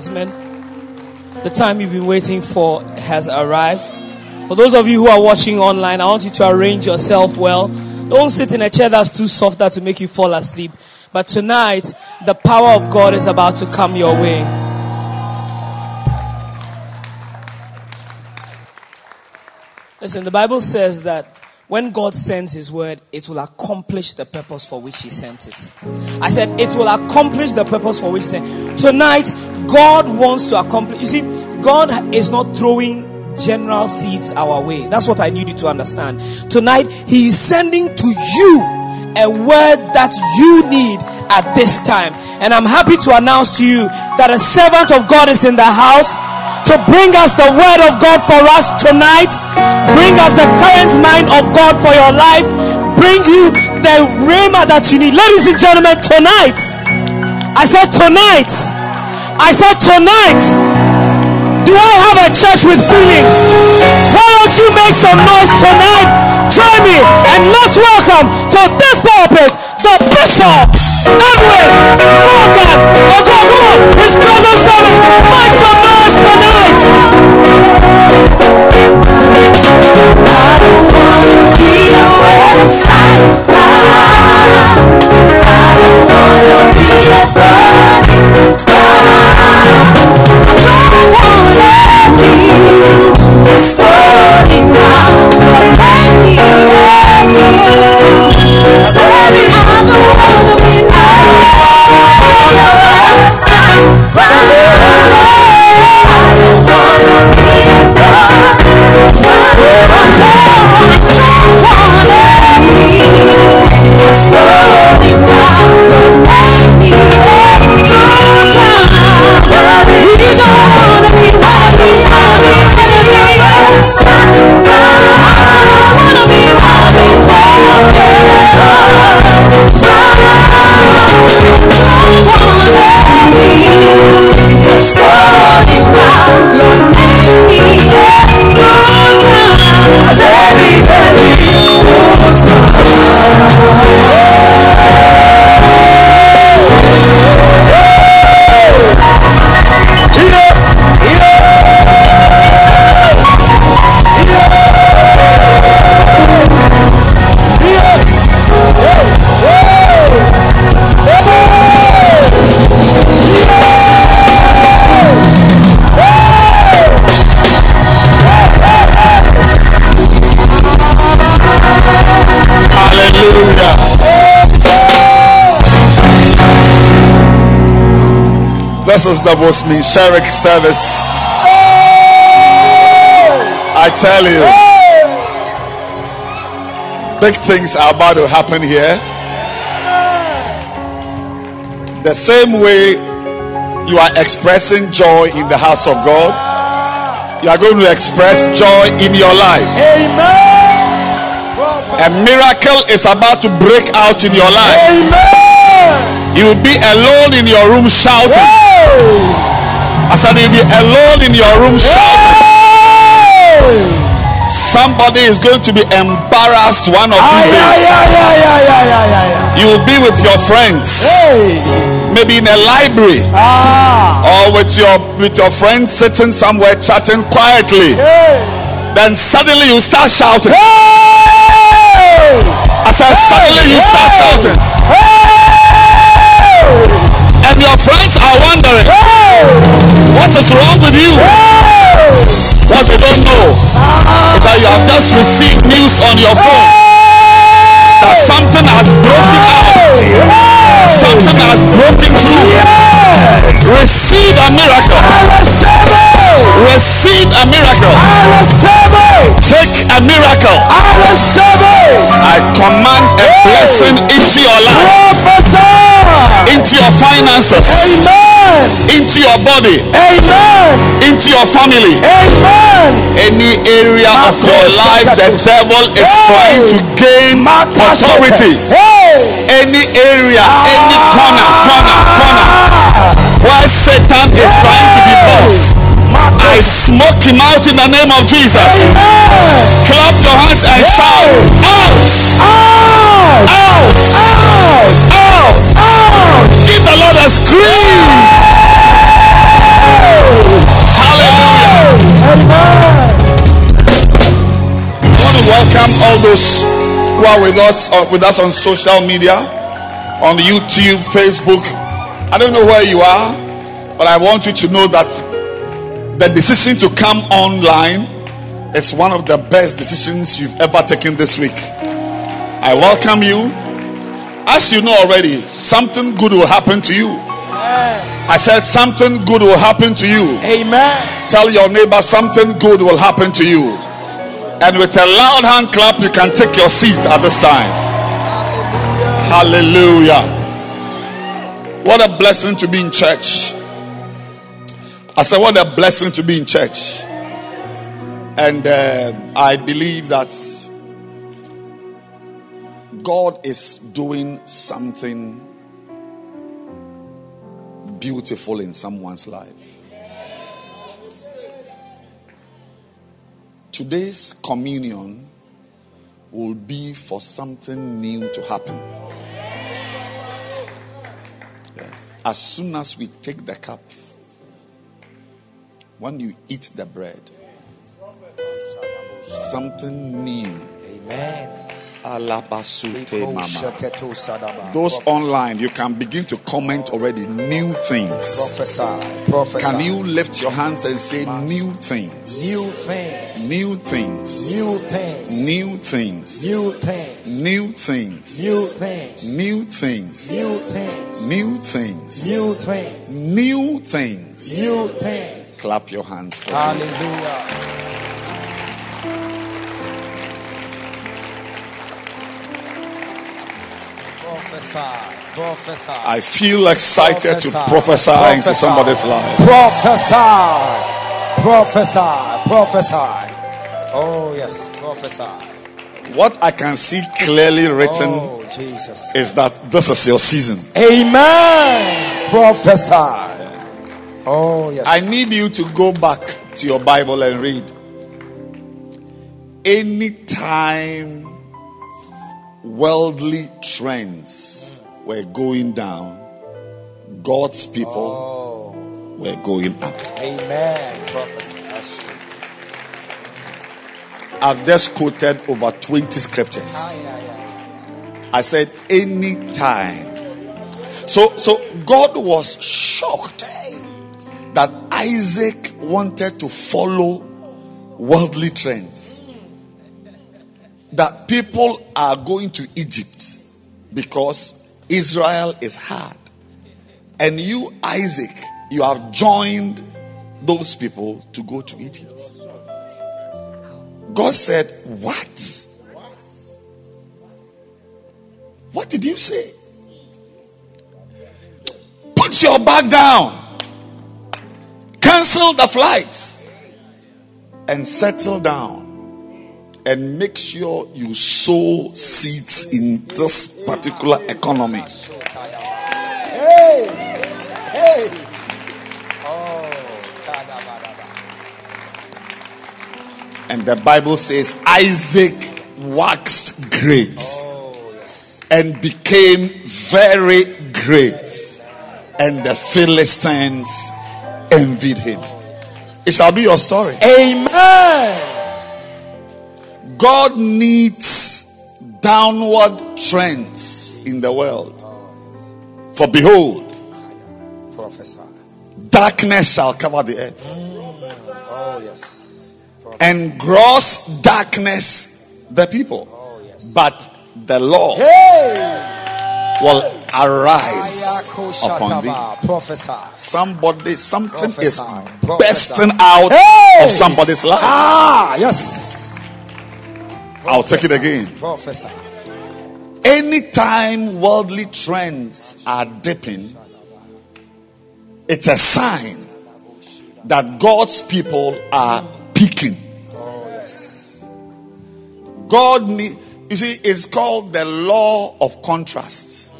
Gentlemen, the time you've been waiting for has arrived. For those of you who are watching online, I want you to arrange yourself well. Don't sit in a chair that's too soft that to make you fall asleep. But tonight, the power of God is about to come your way. Listen, the Bible says that when God sends His word, it will accomplish the purpose for which He sent it. I said, it will accomplish the purpose for which He sent Tonight, God wants to accomplish. You see, God is not throwing general seeds our way. That's what I need you to understand. Tonight, He is sending to you a word that you need at this time. And I'm happy to announce to you that a servant of God is in the house to bring us the word of God for us tonight, bring us the current mind of God for your life, bring you the rhema that you need. Ladies and gentlemen, tonight, I said tonight, I said tonight, do I have a church with feelings? Why don't you make some noise tonight? Join me and let's welcome to this pulpit the Bishop Edwin Morgan. Oh come on, This is the most Minsheric service. I tell you, big things are about to happen here. The same way you are expressing joy in the house of God, you are going to express joy in your life. Amen. A miracle is about to break out in your life. Amen. You will be alone in your room shouting. I said, if You'll be alone in your room shouting. Somebody is going to be embarrassed one of these days. ay, ay, ay, ay, ay, ay, ay. You will be with your friends, maybe in a library, Ah. or with your with your friends sitting somewhere chatting quietly. Then suddenly you start shouting. I said, suddenly you start shouting, your friends are wondering, what is wrong with you? What they don't know is that you have just received news on your phone that something has broken out, something has broken through. Receive a miracle. Receive a miracle. Take a miracle. I I command a blessing into your life, into your finances, Amen. into your body, Amen. into your family. Amen. Any area of your life the devil is trying to gain authority. Any area, any ah! corner, corner, corner where Satan is trying to be boss. I smoke him out in the name of Jesus. Clap your hands and shout, out, out, out, out, out. Give the Lord a scream. Hallelujah. I want to welcome all those who are with us uh, with us on social media, on YouTube, Facebook. I don't know where you are, but I want you to know that the decision to come online is one of the best decisions you've ever taken this week. I welcome you. As you know already, something good will happen to you. I said something good will happen to you. Amen. Tell your neighbor something good will happen to you. And with a loud hand clap, you can take your seat at this time. Hallelujah. What a blessing to be in church. I said, What a blessing to be in church. And uh, I believe that God is doing something beautiful in someone's life. Today's communion will be for something new to happen. Yes. As soon as we take the cup, when you eat the bread, something new. Amen. Those online, you can begin to comment already new things. Prophesy. Prophesy. Can you lift your hands and say new things? New things. New things. New things. New things. New things. New things. New things. New things. New things. New things. New things. New things. New things. Clap your hands for. Hallelujah. I feel excited to prophesy into somebody's life. Prophesy. Prophesy. Prophesy. Oh, yes. Prophesy. What I can see clearly written Oh, is that this is your season. Amen. Prophesy. Oh, yes. I need you to go back to your Bible and read. Anytime worldly trends were going down, God's people Oh, were going up. amen. I've just quoted over 20 scriptures. Ah, aye, aye, aye. I said anytime. So so God was shocked that Isaac wanted to follow worldly trends. That people are going to Egypt because Israel is hard. And you, Isaac, you have joined those people to go to Egypt. God said, What? What did you say? Put your bag down, cancel the flights, and settle down. And make sure you sow seeds in this particular economy. Hey, hey. Oh, And the Bible says Isaac waxed great oh, and became very great, and the Philistines envied him. Oh, it shall be your story. Amen. God needs downward trends in the world. For behold, Prophesy. darkness shall cover the earth, Oh, yes. and gross darkness the people. But the Lord Hey. will arise upon thee. Ayakoshataba. Somebody, something is bursting out Hey! of somebody's life. Ah, yes. I'll take it again. Prophesy. Anytime worldly trends are dipping, it's a sign that God's people are peaking. God need, you see, it's called the law of contrast.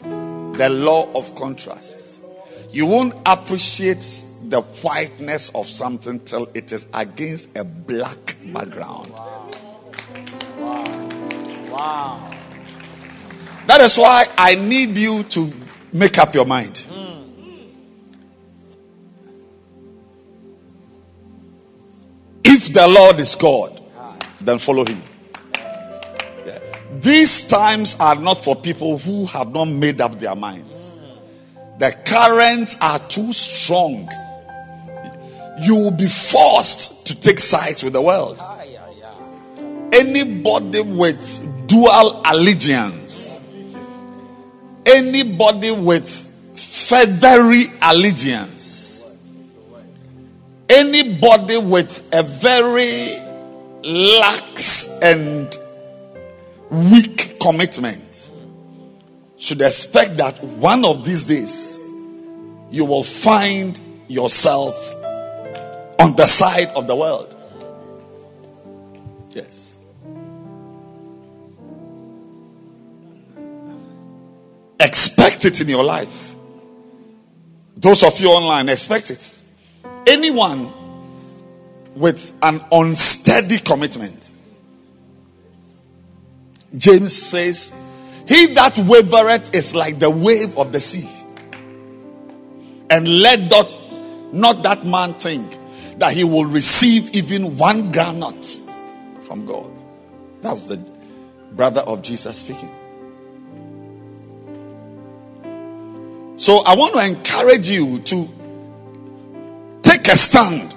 The law of contrast. You won't appreciate the whiteness of something till it is against a black background. Wow. wow That is why I need you to make up your mind. If the Lord is God, then follow him. Yeah. These times are not for people who have not made up their minds. The currents are too strong. You will be forced to take sides with the world. Anybody with dual allegiance, anybody with feathery allegiance, anybody with a very lax and weak commitment should expect that one of these days you will find yourself on the side of the world. Yes. Expect it in your life. Those of you online, expect it. Anyone with an unsteady commitment. James says, He that wavereth is like the wave of the sea. And let not, not that man think that he will receive even one granite from God. That's the brother of Jesus speaking. So I want to encourage you to take a stand.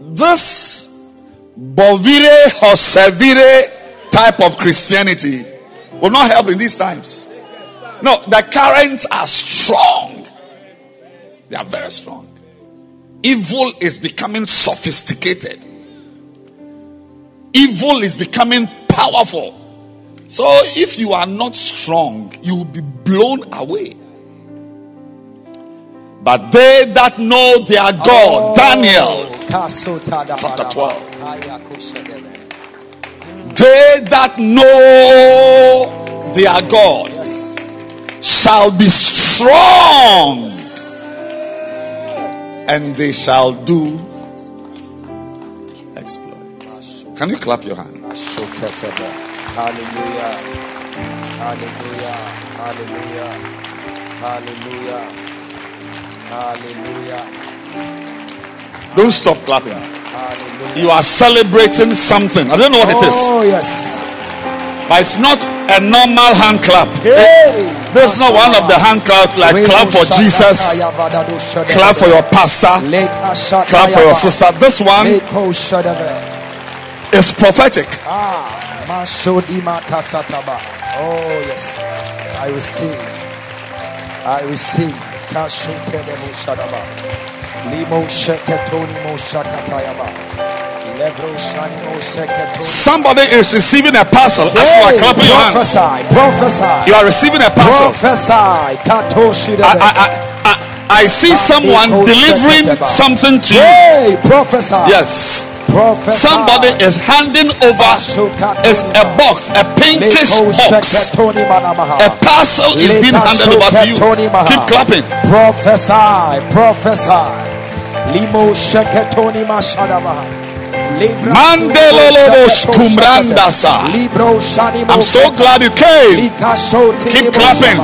This Bovire or Sevire type of Christianity will not help in these times. No, the currents are strong. They are very strong. Evil is becoming sophisticated. Evil is becoming powerful. So if you are not strong, you will be blown away. But they that know their God, Daniel, chapter 12. They that know their God shall be strong and they shall do exploits. Can you clap your hands? Hallelujah. Hallelujah. Hallelujah. Hallelujah. Hallelujah. Don't stop clapping. Hallelujah. You are celebrating something. I don't know what it is, Oh, yes. but it's not a normal hand clap. Hey. There's not one of the hand clap like clap for Jesus, clap for your pastor, clap for your sister. This one is prophetic. Ah. Oh, yes. I receive. I receive. Kashutelemo shadaba. Limo sheketoni mo shakatayaba. Levro shanimo seketoni. Somebody is receiving a parcel as you are clapping your hands. prophesy, You are receiving a parcel. prophesy. I, I, I, I, I see someone delivering something to you. Hey, prophesy. Yes. prophesy. Somebody is handing over is a box, a pinkish box. A parcel is being handed over to you. Keep clapping. Prophesy, prophesy. Limo sheketoni mashadabaha. Libra Mandelolobo sheketoni skumrandasa. I'm so glad you came. Keep clapping.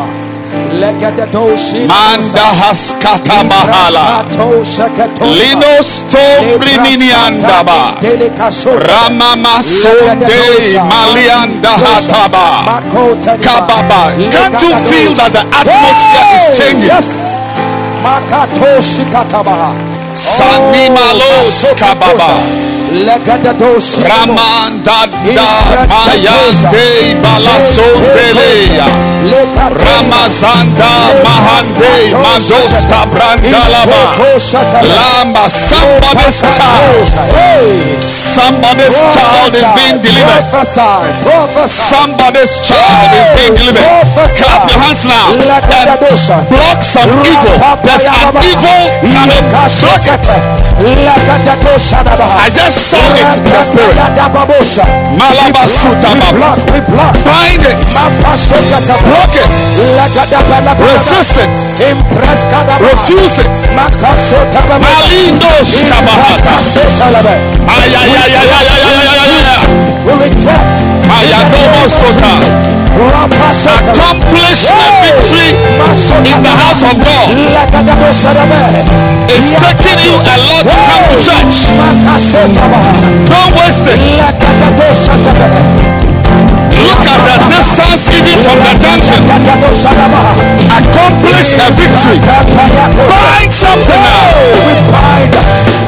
Manda haskata mahala. Linos tombriminiandaba. Ramama sonde malianda hataba. Kababa. Can't you feel that the atmosphere is changing? Yes. Makatoshi katabaha. Sanimalos oh, kababa. Legadadoshi. Ramanda da mayande balasondeleya. Ramazanda mahande madosta brandalaba. Lamba somebody's child. Somebody's child is being delivered. Somebody's child is being delivered. Clap your hands now and block some evil. There's an evil coming. Block it. I just saw it in the spirit. Malabasuta bind it, block it, resist it, refuse it. Malindos kabahata. Accomplish the victory in the house of God. It's taking you a lot to come to church. Don't waste it. Look at the distance even from the junction. Accomplish a victory. Bind something now.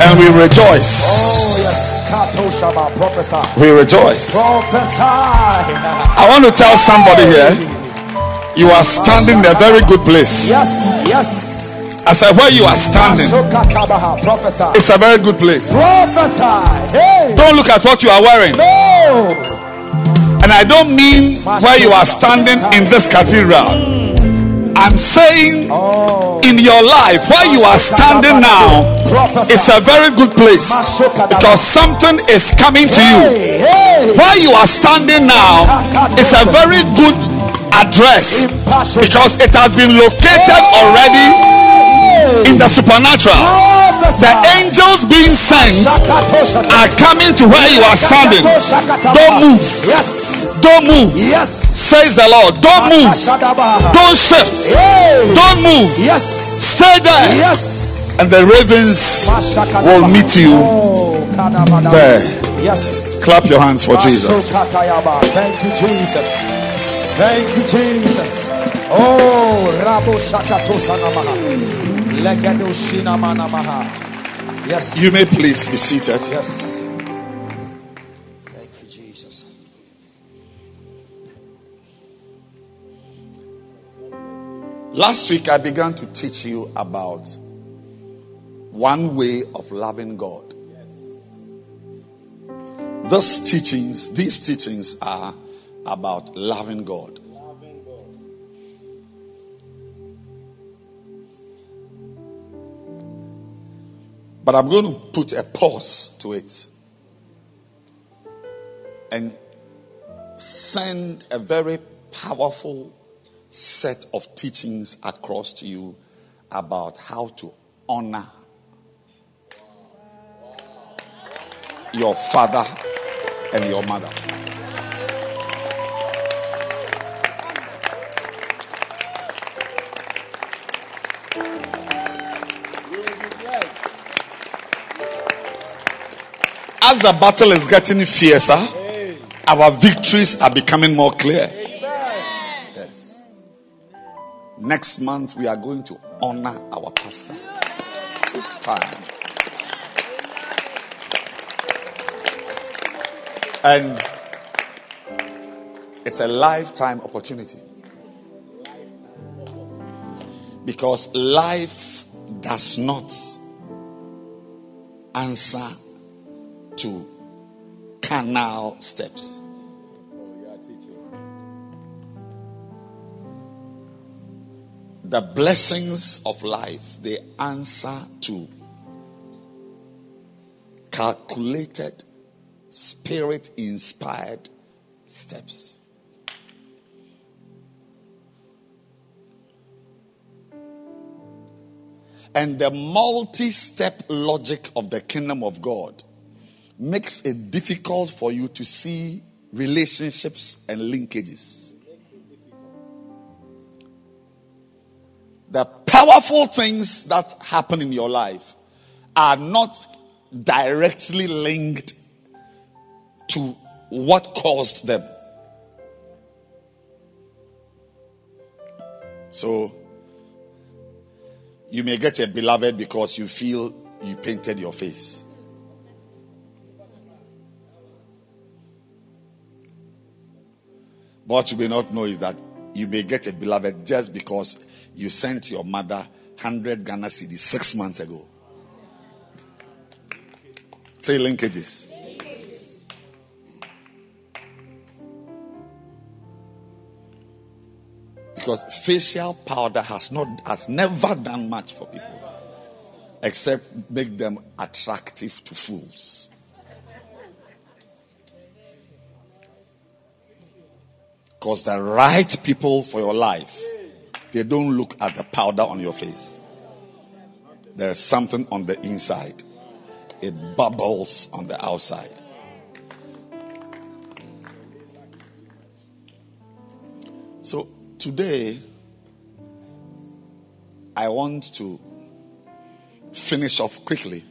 And we rejoice. Oh, yes. Prophesy. We rejoice. Prophesy. I want to tell somebody here you are standing in a very good place. Yes, yes. I said, where you are standing, it's a very good place. Prophesy. Hey. Don't look at what you are wearing. No. And I don't mean where you are standing in this cathedral. I'm saying in your life where you are standing now, it's a very good place because something is coming to you. Where you are standing now it's a very good address because it has been located already in the supernatural. The angels being sent are coming to where you are standing. Don't move. Yes. Don't move. Yes. Says the Lord. Don't move. Don't shift. Don't move. Yes. Stay there. Yes. And the ravens will meet you Oh, there. Yes. Clap your hands for Jesus. Thank you, Jesus. Thank you, Jesus. Oh, Rabo Shakatosanamaha. Legado Shinamanamaha. Yes. You may please be seated. Yes. Last week I began to teach you about one way of loving God. These teachings, these teachings are about loving God. But I'm going to put a pause to it and send a very powerful set of teachings across to you about how to honor your father and your mother. As the battle is getting fiercer, our victories are becoming more clear. Next month, we are going to honor our pastor. Time. And it's a lifetime opportunity. Because life does not answer to canal steps. The blessings of life, they answer to calculated, spirit inspired steps. And the multi step logic of the kingdom of God makes it difficult for you to see relationships and linkages. The powerful things that happen in your life are not directly linked to what caused them. So, you may get a beloved because you feel you painted your face. What you may not know is that you may get a beloved just because you sent your mother 100 Ghana cedis six months ago. Say linkages. Because facial powder has not has never done much for people except make them attractive to fools. Because the right people for your life, they don't look at the powder on your face. There's something on the inside, it bubbles on the outside. So today, I want to finish off quickly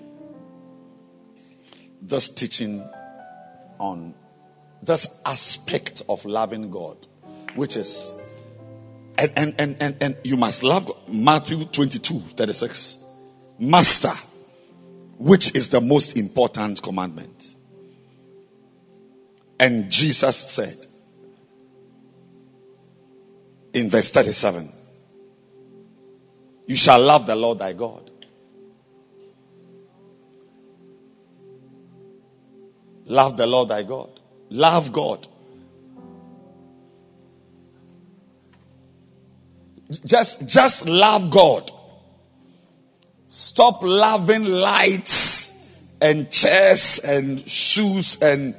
this teaching on this aspect of loving God, which is, and, and, and, and, and you must love God. Matthew 22 36. Master, which is the most important commandment. And Jesus said in verse 37 You shall love the Lord thy God. Love the Lord thy God Love God. Just, just love God. Stop loving lights and chairs and shoes and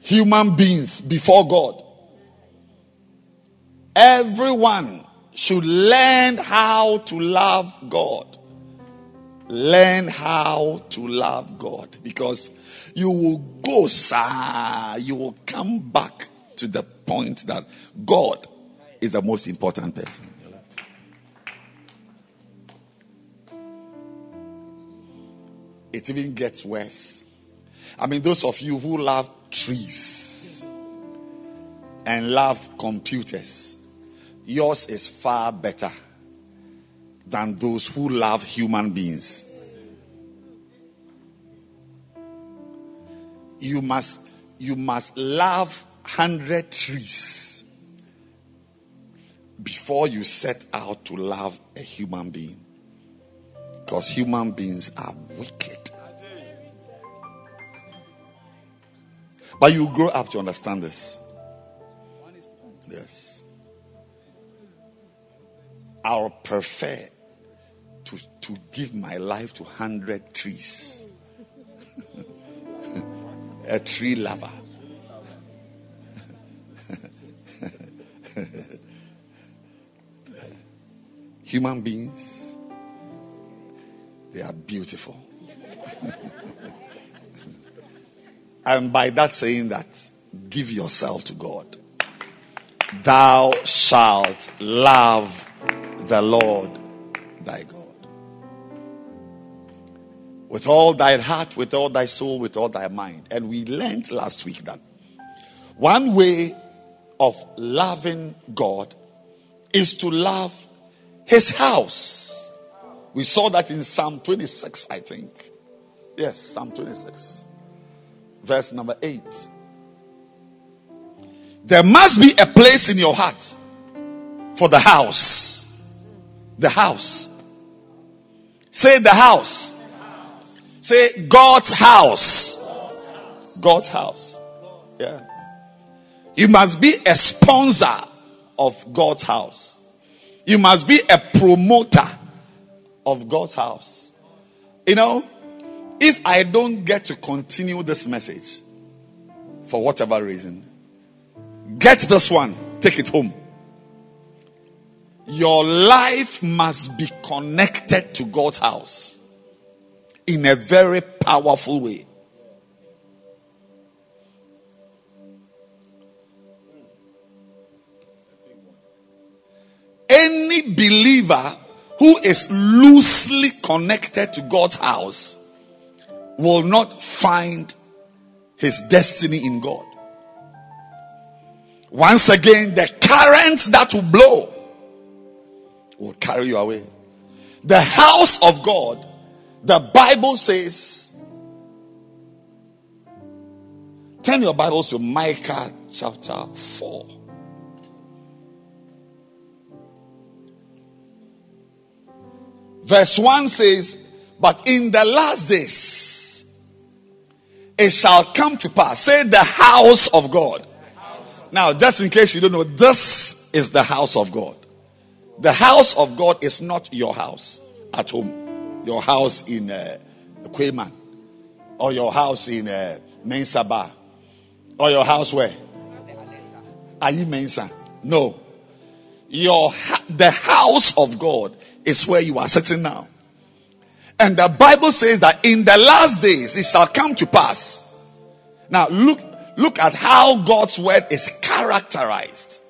human beings before God. Everyone should learn how to love God. Learn how to love God because you will go, sir. You will come back to the point that God is the most important person It even gets worse. I mean, those of you who love trees and love computers, yours is far better than those who love human beings. you must you must love 100 trees before you set out to love a human being because human beings are wicked. But you grow up to understand this. Yes. I'll prefer to, to give my life to 100 trees. A tree lover. Human beings, they are beautiful. and by that saying that, give yourself to God. Thou shalt love the Lord thy God. with all thy heart, with all thy soul, with all thy mind. And we learned last week that one way of loving God is to love his house. We saw that in Psalm 26, I think. Yes, Psalm 26, verse number 8. There must be a place in your heart for the house. The house. Say the house. Say God's house. God's house. Yeah. You must be a sponsor of God's house. You must be a promoter of God's house. You know, if I don't get to continue this message for whatever reason, get this one, take it home. Your life must be connected to God's house in a very powerful way. Who is loosely connected to God's house will not find his destiny in God. Once again, the currents that will blow will carry you away. The house of God, the Bible says, turn your Bibles to Micah chapter 4. Verse 1 says, But in the last days it shall come to pass. Say the house of God. Now, just in case you don't know, this is the house of God. The house of God is not your house at home, your house in uh, Quayman, or your house in uh, Mensaba, or your house where? Are you Mensa? No. Your the house of God is where you are sitting now. And the Bible says that in the last days it shall come to pass. Now look look at how God's word is characterized.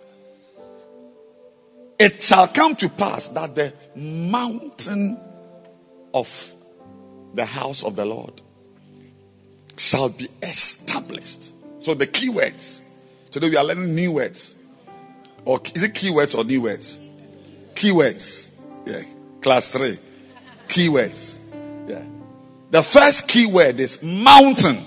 It shall come to pass that the mountain of the house of the Lord shall be established. So the key words. Today we are learning new words. Or is it keywords or new words? Keywords. Yeah. Class three. Keywords. Yeah. The first keyword is mountain.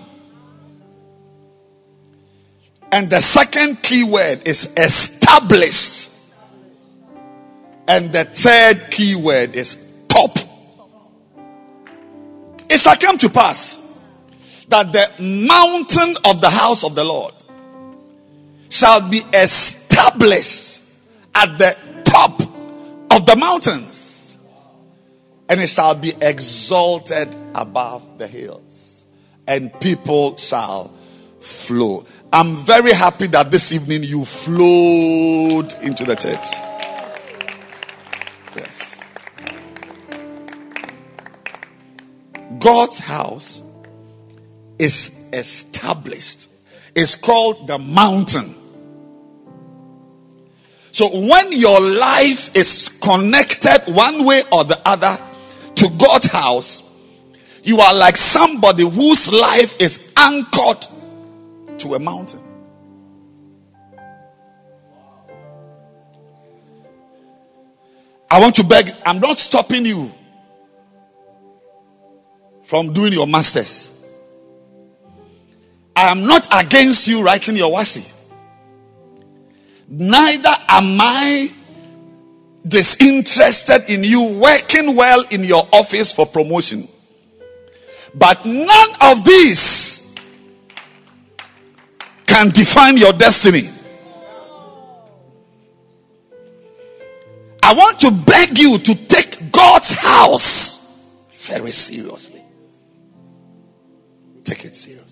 And the second keyword is established. And the third keyword is top. It shall come to pass that the mountain of the house of the Lord shall be established at the top of the mountains, and it shall be exalted above the hills, and people shall flow. I'm very happy that this evening you flowed into the church. Yes. God's house is established. It's called the mountain. So when your life is connected one way or the other to God's house, you are like somebody whose life is anchored to a mountain. I want to beg, I'm not stopping you from doing your masters. I am not against you writing your WASSCE. Neither am I disinterested in you working well in your office for promotion. But none of these can define your destiny. I want to beg you to take God's house very seriously. Take it seriously.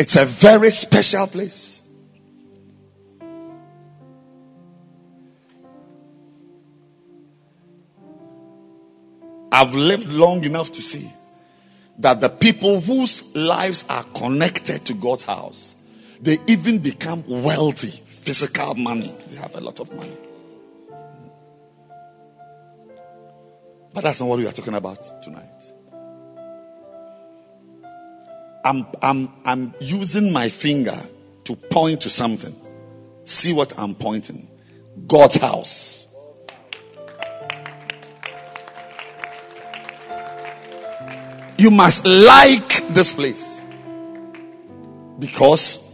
It's a very special place. I've lived long enough to see that the people whose lives are connected to God's house, they even become wealthy, physical money. They have a lot of money. But that's not what we are talking about tonight. I'm, I'm, I'm using my finger to point to something. See what I'm pointing. God's house. You must like this place because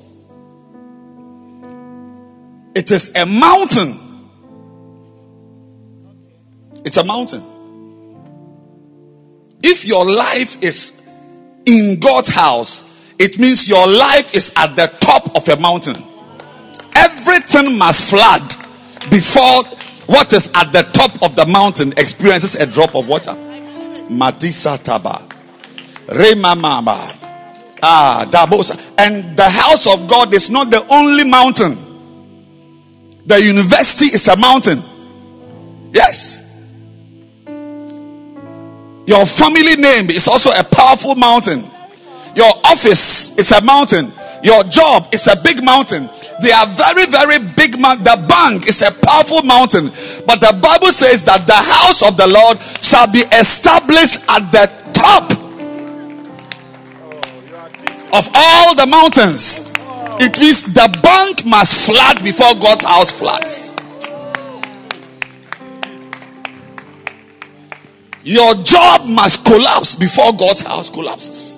it is a mountain. It's a mountain. If your life is in God's house, it means your life is at the top of a mountain. Everything must flood before what is at the top of the mountain experiences a drop of water. Matisa Taba. Remamama. Ah, Dabosa. And the house of God is not the only mountain. The university is a mountain. Yes. Your family name is also a powerful mountain. Your office is a mountain. Your job is a big mountain. They are very, very big. Man- the bank is a powerful mountain. But the Bible says that the house of the Lord shall be established at the top of all the mountains. It means the bank must flood before God's house floods. Your job must collapse before God's house collapses.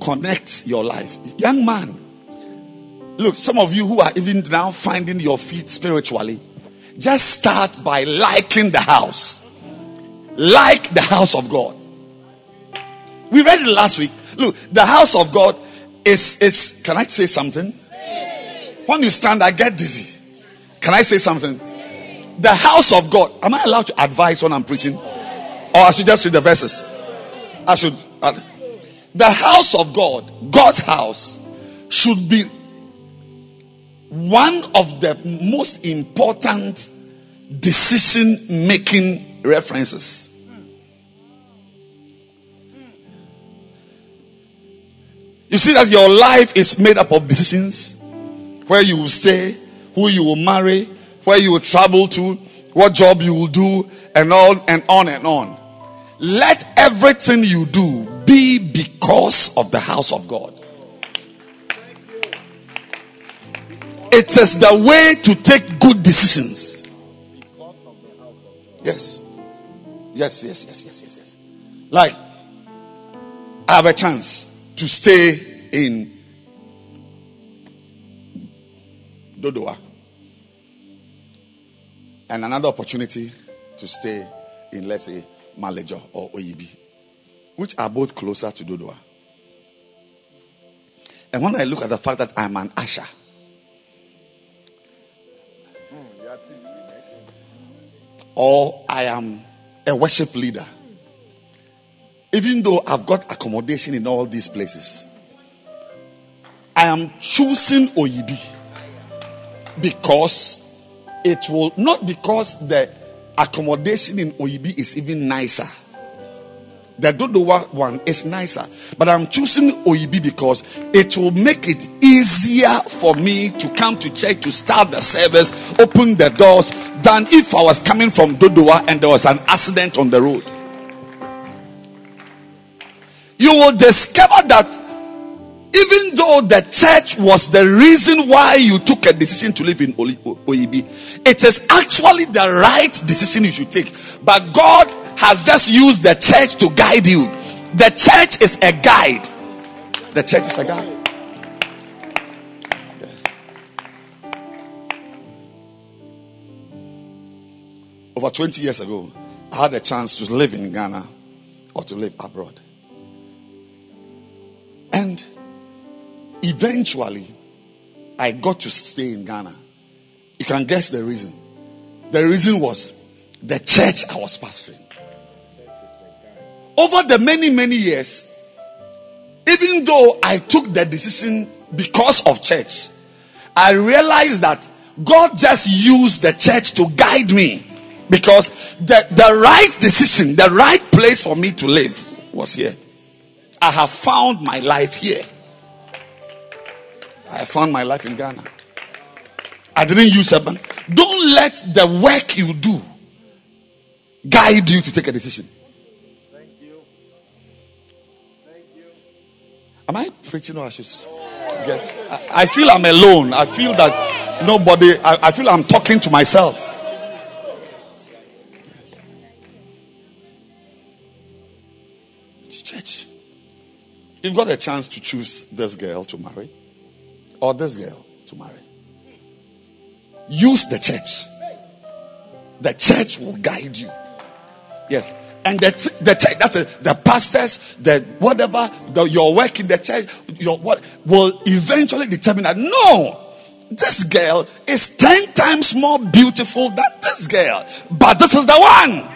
Connect your life. Young man, look, some of you who are even now finding your feet spiritually, just start by liking the house. Like the house of God. We read it last week. Look, the house of God is is can I say something? When you stand, I get dizzy. Can I say something? The house of God. Am I allowed to advise when I'm preaching? Or I should just read the verses? I should. Uh, the house of God, God's house, should be one of the most important decision making references. You see that your life is made up of decisions where you will stay, who you will marry, where you will travel to, what job you will do, and on and on and on. Let everything you do be because of the house of God. It is the way to take good decisions. Yes. Yes, yes, yes, yes, yes, yes. Like, I have a chance to stay in Dodowa and another opportunity to stay in, let's say, Malejo or Oyibi, which are both closer to Dodowa. And when I look at the fact that I'm an usher, or I am a worship leader, even though I've got accommodation in all these places, I am choosing Oyibi because it will not because the accommodation in Oyibi is even nicer. The Dodowa one is nicer, but I'm choosing Oyibi because it will make it easier for me to come to church to start the service, open the doors, than if I was coming from Dodowa and there was an accident on the road. You will discover that even though the church was the reason why you took a decision to live in Oyibi, it is actually the right decision you should take. But God has just used the church to guide you. The church is a guide. The church is a guide. Over 20 years ago, I had a chance to live in Ghana or to live abroad. And eventually, I got to stay in Ghana. You can guess the reason. The reason was the church I was pastoring. Over the many, many years, even though I took the decision because of church, I realized that God just used the church to guide me because the, the right decision, the right place for me to live was here. I have found my life here. I found my life in Ghana. I didn't use bank. Don't let the work you do guide you to take a decision. Thank you. Thank you. Am I preaching or I should get? I, I feel I'm alone. I feel that nobody, I, I feel I'm talking to myself. church. You've got a chance to choose this girl to marry or this girl to marry. Use the church. The church will guide you. Yes. And the, the church, that's the pastors, the whatever, the, your work in the church, your what will eventually determine that no, this girl is 10 times more beautiful than this girl. But this is the one.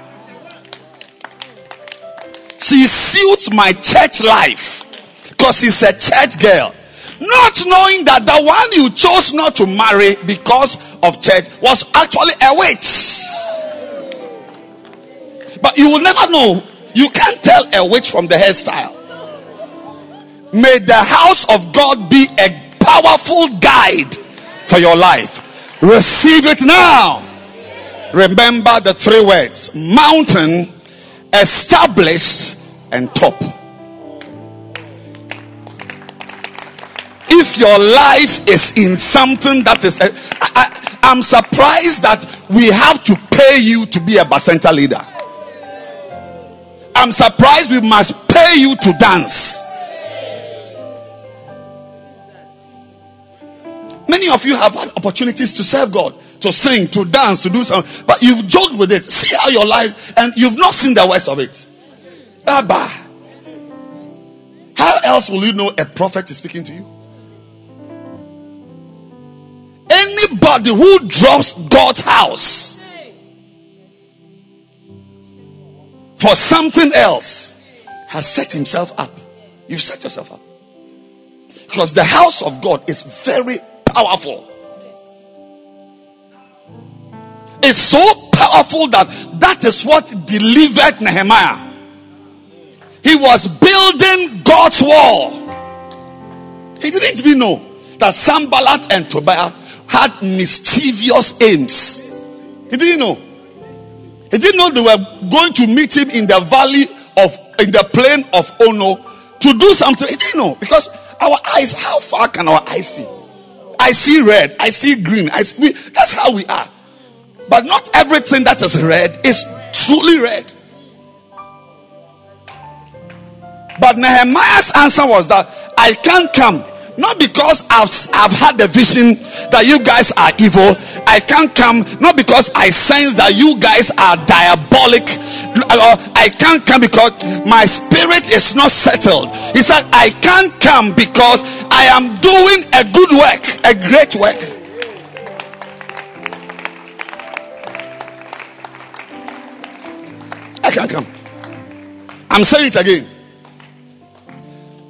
She suits my church life because she's a church girl. Not knowing that the one you chose not to marry because of church was actually a witch. But you will never know. You can't tell a witch from the hairstyle. May the house of God be a powerful guide for your life. Receive it now. Remember the three words mountain, established, and top. If your life is in something that is, eh, I, am surprised that we have to pay you to be a Bacenta leader. I'm surprised we must pay you to dance. Many of you have had opportunities to serve God, to sing, to dance, to do something, but you've joked with it. See how your life, and you've not seen the worst of it. Abba. How else will you know a prophet is speaking to you? Anybody who drops God's house for something else has set himself up. You've set yourself up. Because the house of God is very powerful. It's so powerful that that is what delivered Nehemiah. He was building God's wall. He didn't even know that Sanballat and Tobiah had mischievous aims. He didn't know. He didn't know they were going to meet him in the valley of, in the plain of Ono to do something. He didn't know because our eyes, how far can our eyes see? I see red, I see green. I see, we, that's how we are. But not everything that is red is truly red. But Nehemiah's answer was that I can't come not because I've, I've had the vision that you guys are evil. I can't come not because I sense that you guys are diabolic. Uh, I can't come because my spirit is not settled. He said, I can't come because I am doing a good work, a great work. I can't come. I'm saying it again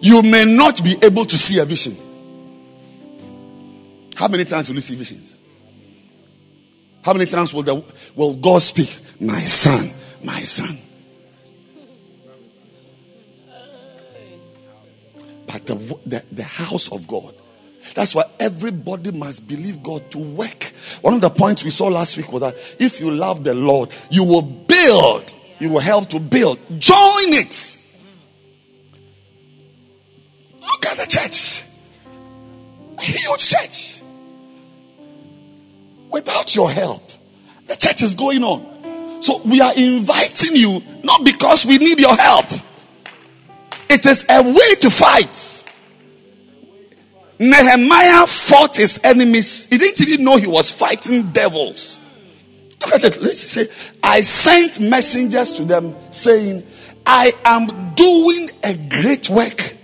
you may not be able to see a vision. How many times will you see visions? How many times will, the, will God speak? My son, my son. But the, the, the house of God, that's why everybody must believe God to work. One of the points we saw last week was that if you love the Lord, you will build, you will help to build. Join it. Look at the church. A huge church. Without your help, the church is going on. So we are inviting you not because we need your help. It is a way to fight. Nehemiah fought his enemies. He didn't even know he was fighting devils. Look at it. Let's say, I sent messengers to them saying, I am doing a great work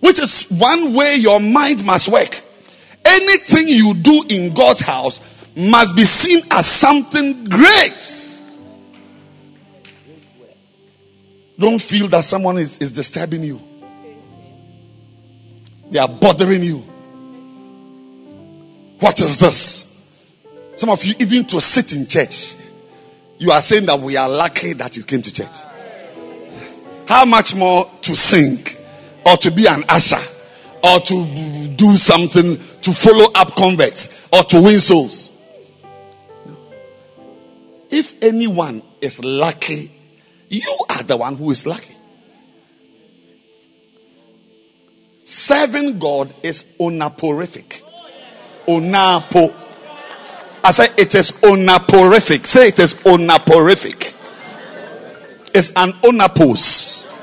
which is one way your mind must work. Anything you do in God's house must be seen as something great. Don't feel that someone is, is disturbing you, they are bothering you. What is this? Some of you, even to sit in church, you are saying that we are lucky that you came to church. How much more to sing? Or to be an usher or to do something to follow up converts or to win souls. If anyone is lucky, you are the one who is lucky. Serving God is onaporific. Onapo. I say it is onaporific. Say it is onaporific. It's an onapos.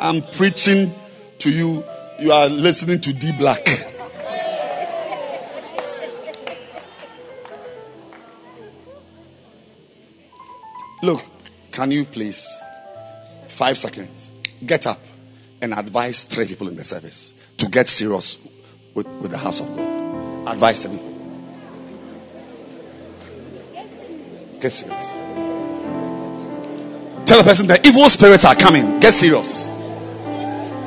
I'm preaching to you. You are listening to D Black. Look, can you please, five seconds, get up and advise three people in the service to get serious with, with the house of God? Advise them. Get serious. Tell the person that evil spirits are coming. Get serious.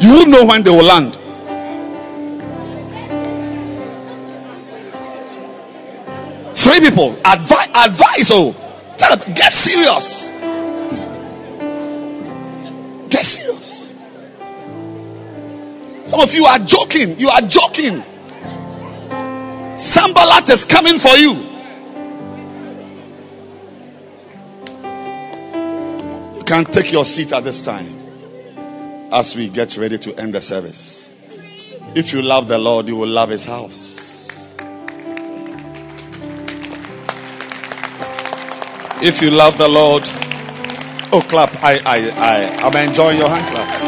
You know when they will land. Three people. Advise, advise. Oh, tell them, get serious. Get serious. Some of you are joking. You are joking. Sanballat is coming for you. You can take your seat at this time as we get ready to end the service. If you love the Lord, you will love his house. If you love the Lord, oh clap. I I I I'm enjoying your hand clap.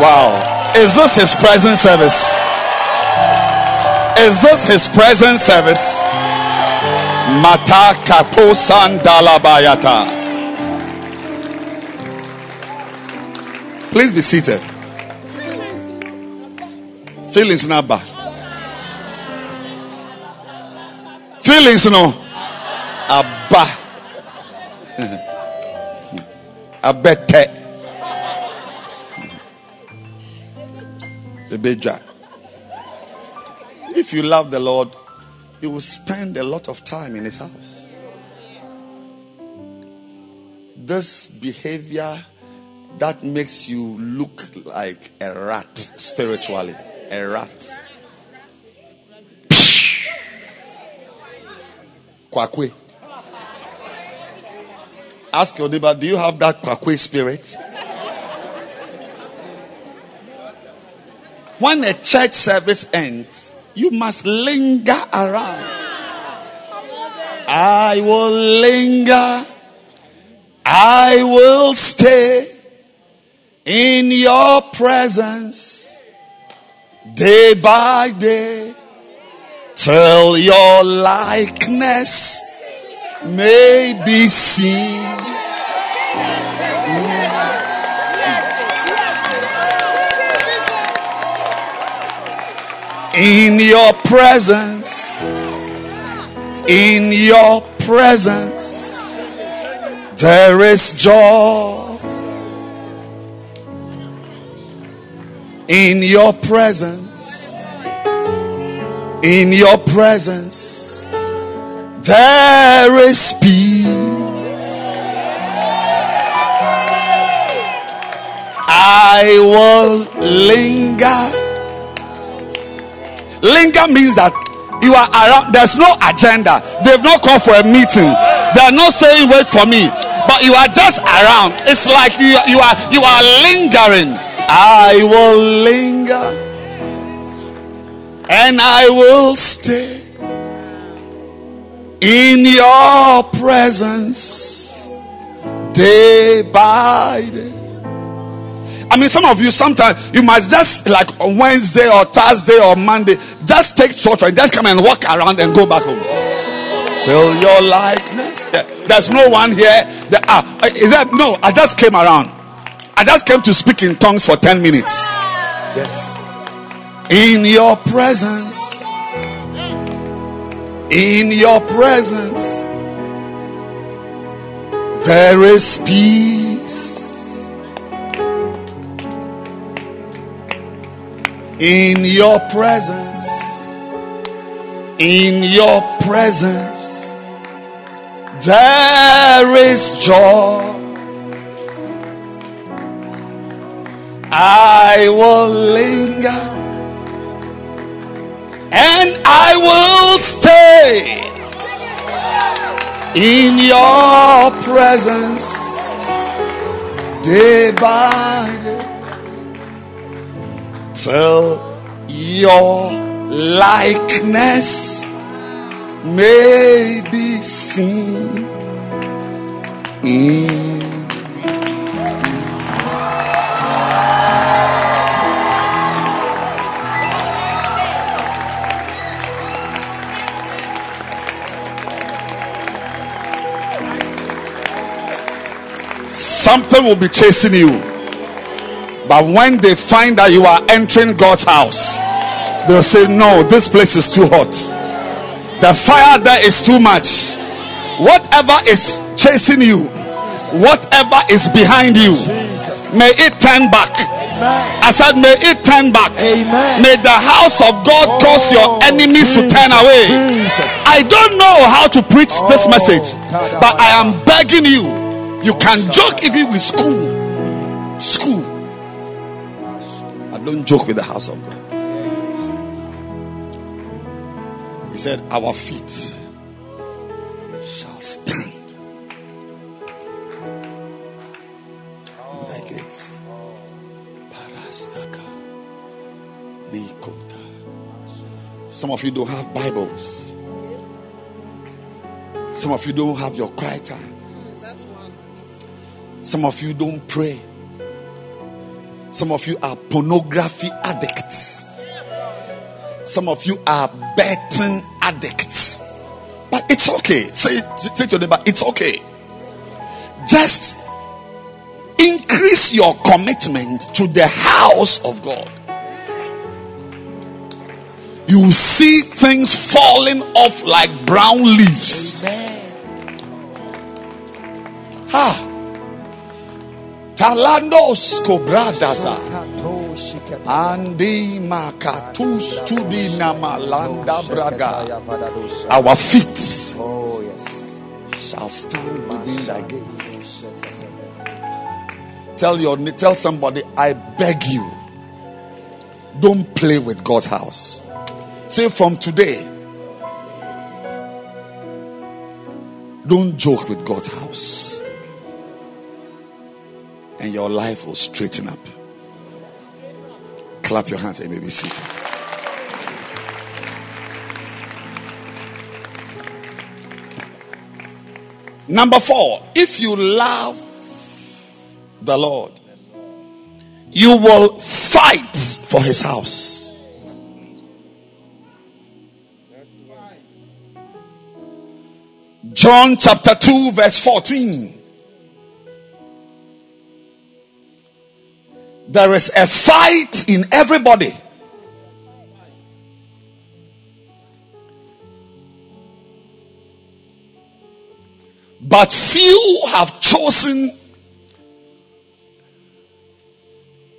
Wow. Is this his present service? Is this his present service? Mata kapo sandalabayata. Please be seated. Feelings not bad. Feelings no. Abba. Abete. Ebeja. If you love the Lord, you will spend a lot of time in His house. This behavior that makes you look like a rat spiritually. A rat. Kwakwe. Ask your neighbor, do you have that kwakwe spirit? When a church service ends, you must linger around. I will linger. I will stay in your presence day by day till your likeness may be seen. In your presence, in your presence, there is joy. In your presence, in your presence, there is peace. I will linger. Linger means that you are around. There's no agenda. They've not called for a meeting. They're not saying wait for me, but you are just around. It's like you, you are you are lingering. I will linger and I will stay in your presence day by day. I mean, some of you sometimes you must just like on Wednesday or Thursday or Monday, just take church and just come and walk around and go back home. Till your likeness. There's no one here. That, ah, is that no? I just came around. I just came to speak in tongues for 10 minutes. Yes. In your presence. In your presence. There is peace. In your presence. In your presence. There is joy. I will linger and I will stay in your presence day by day till your likeness may be seen in something will be chasing you but when they find that you are entering god's house they'll say no this place is too hot the fire there is too much whatever is chasing you whatever is behind you may it turn back I said, may it turn back. Amen. May the house of God oh, cause your enemies to turn away. Jesus. I don't know how to preach this Oh, message, but I am begging you. You can joke even with school. School. I don't joke with the house of God. He said, Our feet shall stand. Like it. Parastaka. Nikota. Some of you don't have Bibles. Some of you don't have your quiet time. Some of you don't pray. Some of you are pornography addicts. Some of you are betting addicts. But it's okay. Say, say to your neighbor, it's okay. Just increase your commitment to the house of God. You will see things falling off like brown leaves. Ha. Talandos cobradaza. Andi makatus tudina malanda braga. Our feet Oh, yes. shall stand within thy gates. Tell your tell somebody, I beg you, don't play with God's house. Say from today, don't joke with God's house. And your life will straighten up. Clap your hands and you may be seated. Number four, if you love the Lord, you will fight for his house. John chapter 2, verse 14. There is a fight in everybody. But few have chosen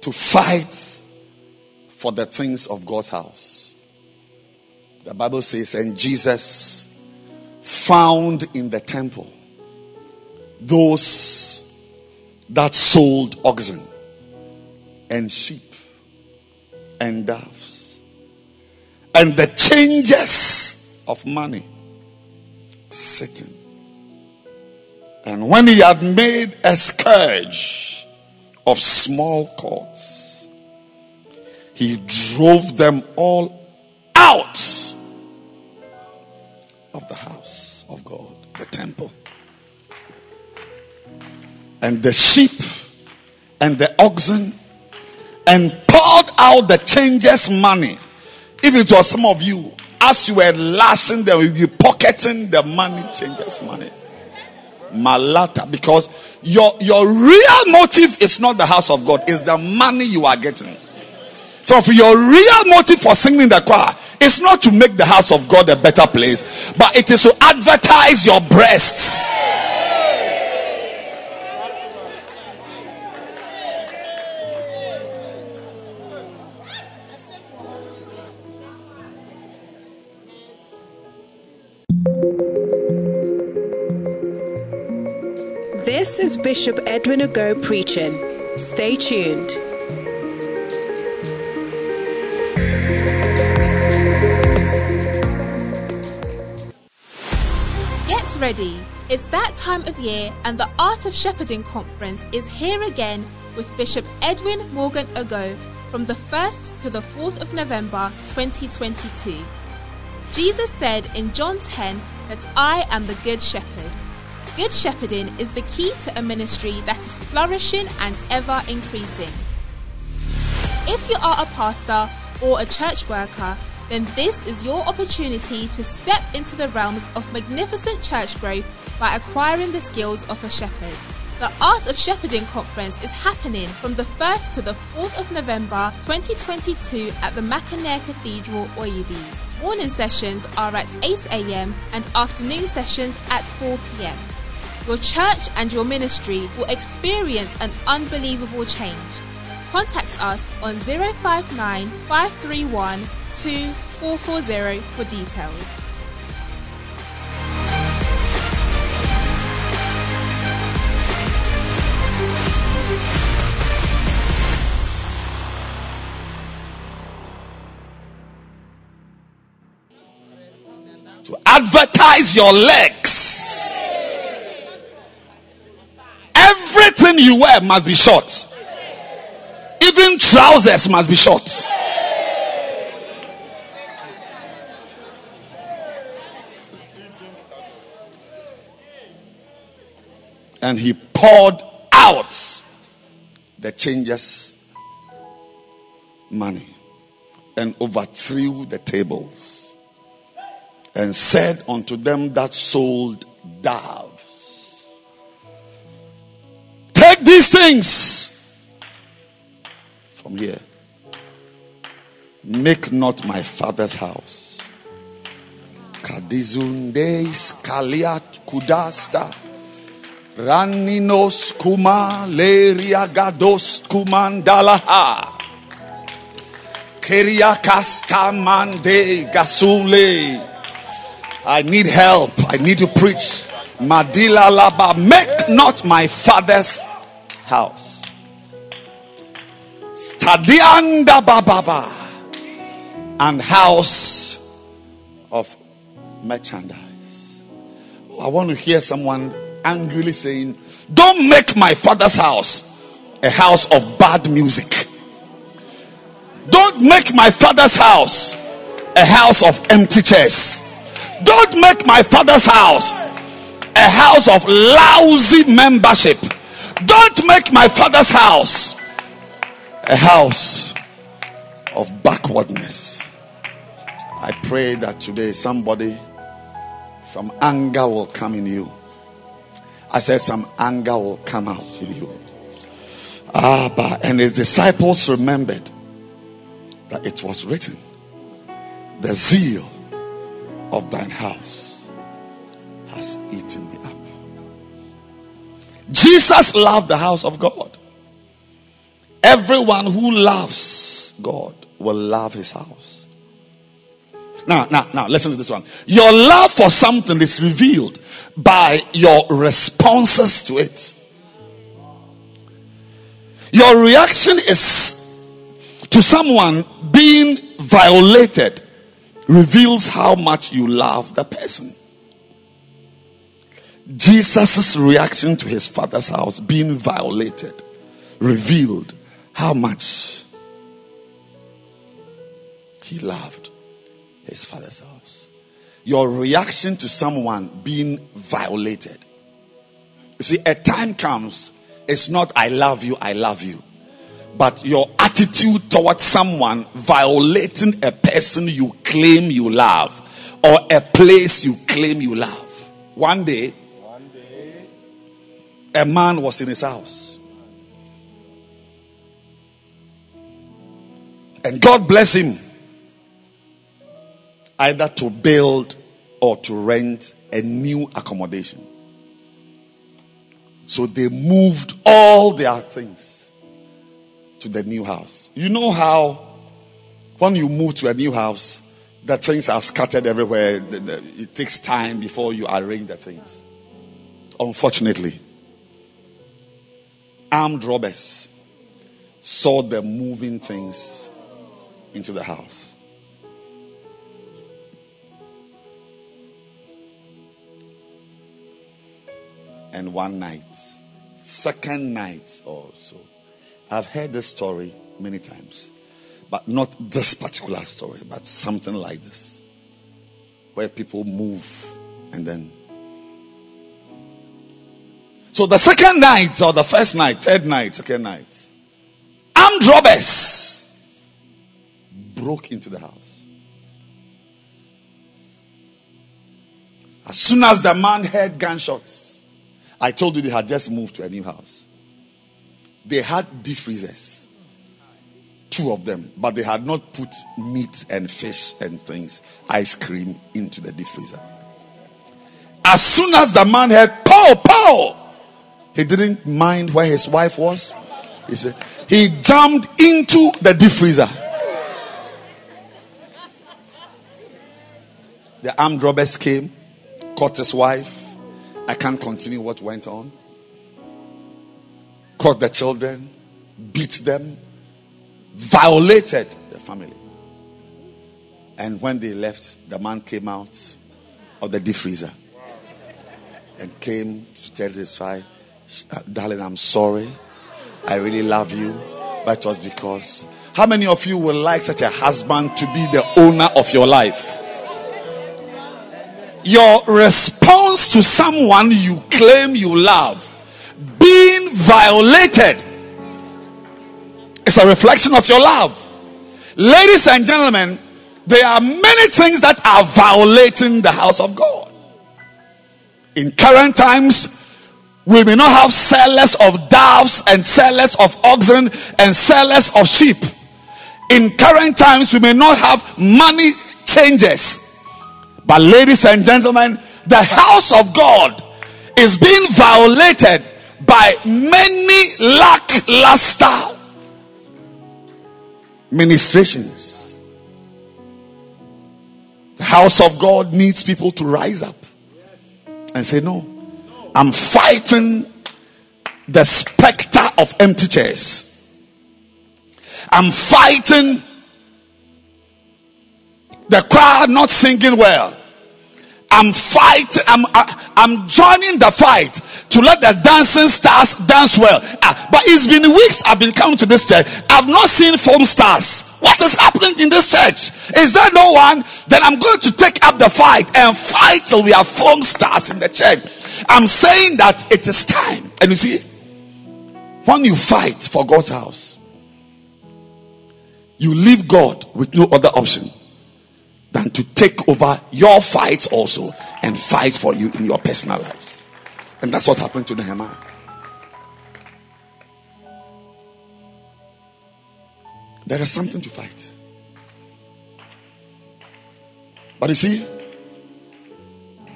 to fight for the things of God's house. The Bible says, and Jesus found in the temple those that sold oxen and sheep and doves and the changes of money sitting. And when he had made a scourge of small cords, he drove them all out of the house of God, the temple. And the sheep and the oxen, and poured out the changers' money. If it was some of you, as you were lashing them, you pocketing the money, changers' money. Malata, because your your real motive is not the house of God, it's the money you are getting. So, for your real motive for singing in the choir is not to make the house of God a better place, but it is to advertise your breasts. This is Bishop Edwin Ago preaching. Stay tuned. Get ready. It's that time of year, and the Art of Shepherding Conference is here again with Bishop Edwin Morgan Ago from the 1st to the 4th of November 2022. Jesus said in John 10 that I am the Good Shepherd. Good shepherding is the key to a ministry that is flourishing and ever increasing. If you are a pastor or a church worker, then this is your opportunity to step into the realms of magnificent church growth by acquiring the skills of a shepherd. The Art of Shepherding Conference is happening from the 1st to the 4th of November 2022 at the Mackinac Cathedral, Oyibi. Morning sessions are at 8am and afternoon sessions at 4pm. Your church and your ministry will experience an unbelievable change. Contact us on 059 531 2440 for details. to advertise your legs. Everything you wear must be short. Even trousers must be short. And he poured out the changes money and overthrew the tables and said unto them that sold doves, Take these things from here. Make not my father's house. Kadizundeis kaliat kudasta. Raninos kuma leria gados kumandalaha. Keriakasta mande gasule. I need help. I need to preach. Madila laba. Make not my father's house. Stadianda bababa. And house of merchandise. Oh, I want to hear someone angrily saying, Don't make my father's house a house of bad music. Don't make my father's house a house of empty chairs. Don't make my father's house a house of lousy membership. Don't make my father's house a house of backwardness. I pray that today somebody, some anger will come in you. I said, some anger will come out in you. But, and his disciples remembered that it was written, the zeal of thine house has eaten. Jesus loved the house of God. Everyone who loves God will love his house. Now, now, now, listen to this one. Your love for something is revealed by your responses to it. Your reaction is to someone being violated reveals how much you love the person. Jesus' reaction to his father's house being violated revealed how much he loved his father's house. Your reaction to someone being violated. You see, a time comes, it's not I love you, I love you. But your attitude towards someone violating a person you claim you love or a place you claim you love. One day, a man was in his house. And God bless him either to build or to rent a new accommodation. So they moved all their things to the new house. You know how when you move to a new house, the things are scattered everywhere. It takes time before you arrange the things. Unfortunately, armed robbers saw them moving things into the house. and one night. Second night also. I've heard this story many times, but not this particular story, but something like this, where people move and then. So the second night, or the first night, third night, second night, armed robbers broke into the house. As soon as the man heard gunshots, I told you they had just moved to a new house. They had deep freezers, two of them, but they had not put meat and fish and things, ice cream into the deep freezer. As soon as the man heard pow, pow, he didn't mind where his wife was. He said, he jumped into the deep freezer. The armed robbers came, caught his wife. I can't continue what went on. Caught the children, beat them, violated the family. And when they left, the man came out of the deep freezer and came to tell his wife, Darling, I'm sorry. I really love you. But it was because. How many of you would like such a husband to be the owner of your life? Your response to someone you claim you love being violated is a reflection of your love. Ladies and gentlemen, there are many things that are violating the house of God. In current times, we may not have sellers of doves and sellers of oxen and sellers of sheep. In current times, we may not have money changers. But, ladies and gentlemen, the house of God is being violated by many lackluster ministrations. The house of God needs people to rise up and say, No, I'm fighting the specter of empty chairs. I'm fighting the choir not singing well. I'm fighting. I'm I'm joining the fight to let the dancing stars dance well. Ah, but it's been weeks I've been coming to this church. I've not seen film stars. What is happening in this church? Is there no one? Then I'm going to take up the fight and fight till we have film stars in the church. I'm saying that it is time. And you see, when you fight for God's house, you leave God with no other option than to take over your fights also and fight for you in your personal lives. And that's what happened to Nehemiah. There is something to fight. But you see,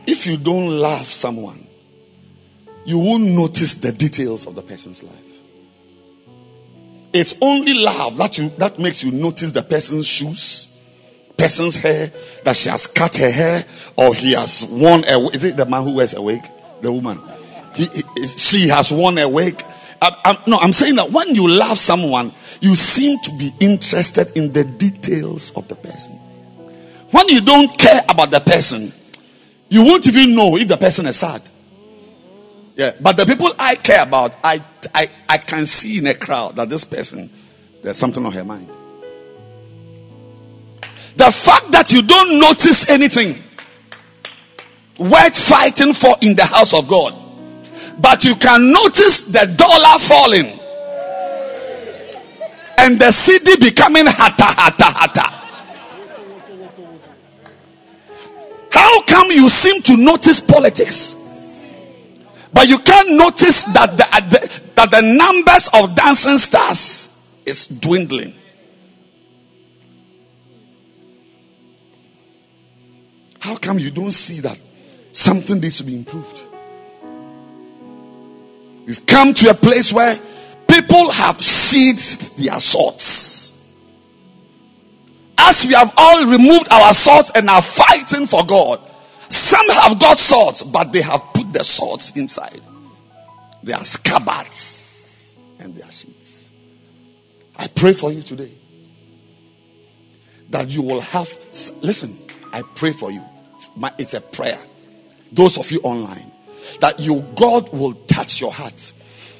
if you don't love someone, you won't notice the details of the person's life. It's only love that you that makes you notice the person's shoes, person's hair, that she has cut her hair, or he has worn a is it the man who wears a wig? The woman. He, he- she has worn a wig. I'm, no, I'm saying that when you love someone, you seem to be interested in the details of the person. When you don't care about the person, you won't even know if the person is sad. Yeah, but the people I care about, I, I, I can see in a crowd that this person, there's something on her mind. The fact that you don't notice anything worth fighting for in the house of God, but you can notice the dollar falling and the city becoming hata hata hata. How come you seem to notice politics? But you can't notice that the, the- that the numbers of dancing stars is dwindling. How come you don't see that something needs to be improved? We've come to a place where people have sheathed their swords. As we have all removed our swords and are fighting for God, some have got swords, but they have put the swords inside. They are scabbards and they are sheaths. I pray for you today that you will have. Listen, I pray for you. My, it's a prayer. Those of you online, that you God will touch your heart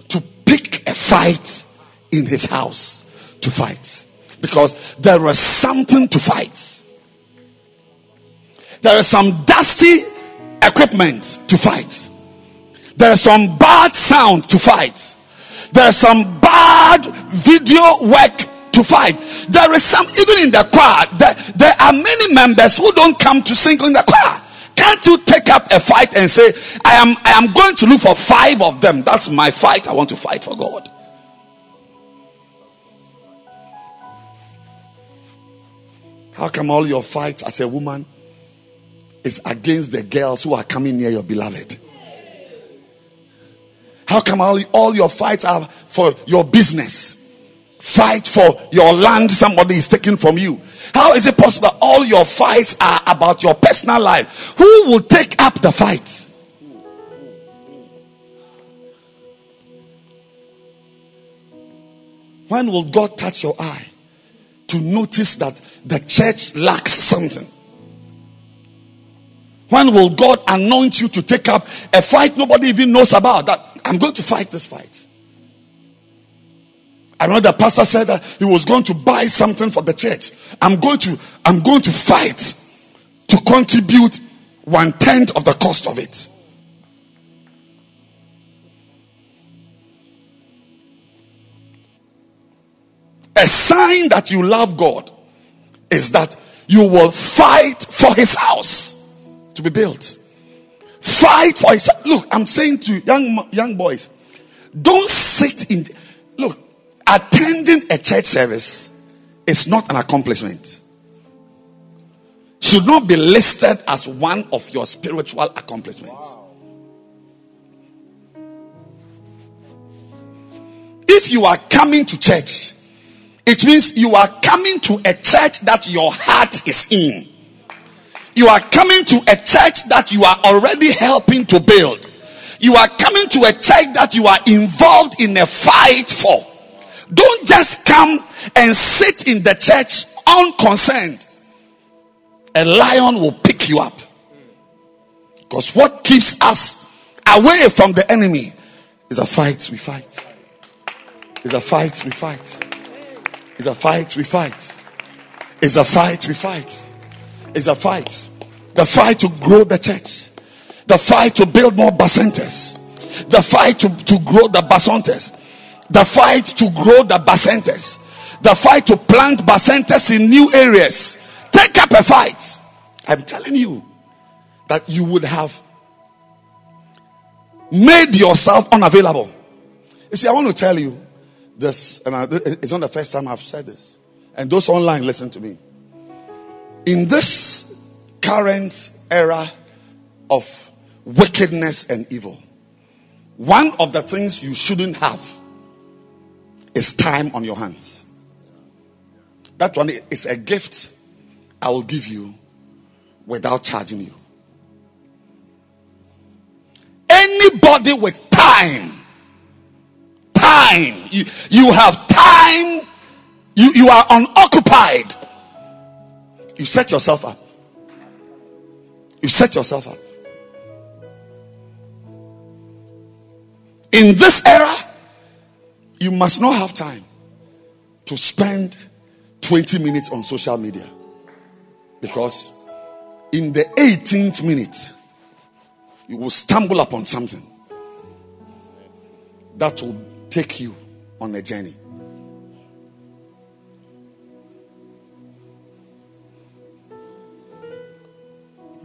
to pick a fight in his house to fight because there is something to fight. There is some dusty equipment to fight. There is some bad sound to fight. There is some bad video work to fight. There is some, even in the choir, there, there are many members who don't come to sing in the choir. Can't you take up a fight and say, I am, I am going to look for five of them. That's my fight. I want to fight for God. How come all your fights as a woman is against the girls who are coming near your beloved? How come all, all your fights are for your business? Fight for your land somebody is taking from you. How is it possible all your fights are about your personal life? Who will take up the fight? When will God touch your eye to notice that the church lacks something? When will God anoint you to take up a fight nobody even knows about? That I'm going to fight this fight. I know the pastor said that he was going to buy something for the church. I'm going to, I'm going to fight to contribute one tenth of the cost of it. A sign that you love God is that you will fight for his house to be built. Fight for his look. I'm saying to young young boys, don't sit in. Attending a church service is not an accomplishment. Should not be listed as one of your spiritual accomplishments. If you are coming to church, it means you are coming to a church that your heart is in. You are coming to a church that you are already helping to build. You are coming to a church that you are involved in a fight for. Don't just come and sit in the church unconcerned. A lion will pick you up. Because what keeps us away from the enemy is a fight we fight. Is a fight we fight. Is a fight we fight. Is a fight we fight is a fight. The fight to grow the church. The fight to build more bacentas. The fight to, to grow the bacentas. The fight to grow the bacentas. The fight to plant bacentas in new areas. Take up a fight. I'm telling you that you would have made yourself unavailable. You see, I want to tell you this, and I, it's not the first time I've said this. And those online, listen to me in this current era of wickedness and evil, one of the things you shouldn't have is time on your hands. That one is a gift I will give you without charging you. Anybody with time, time, you, you have time, you, you are unoccupied you set yourself up. You set yourself up. In this era, you must not have time to spend 20 minutes on social media. Because in the 18th minute, you will stumble upon something that will take you on a journey.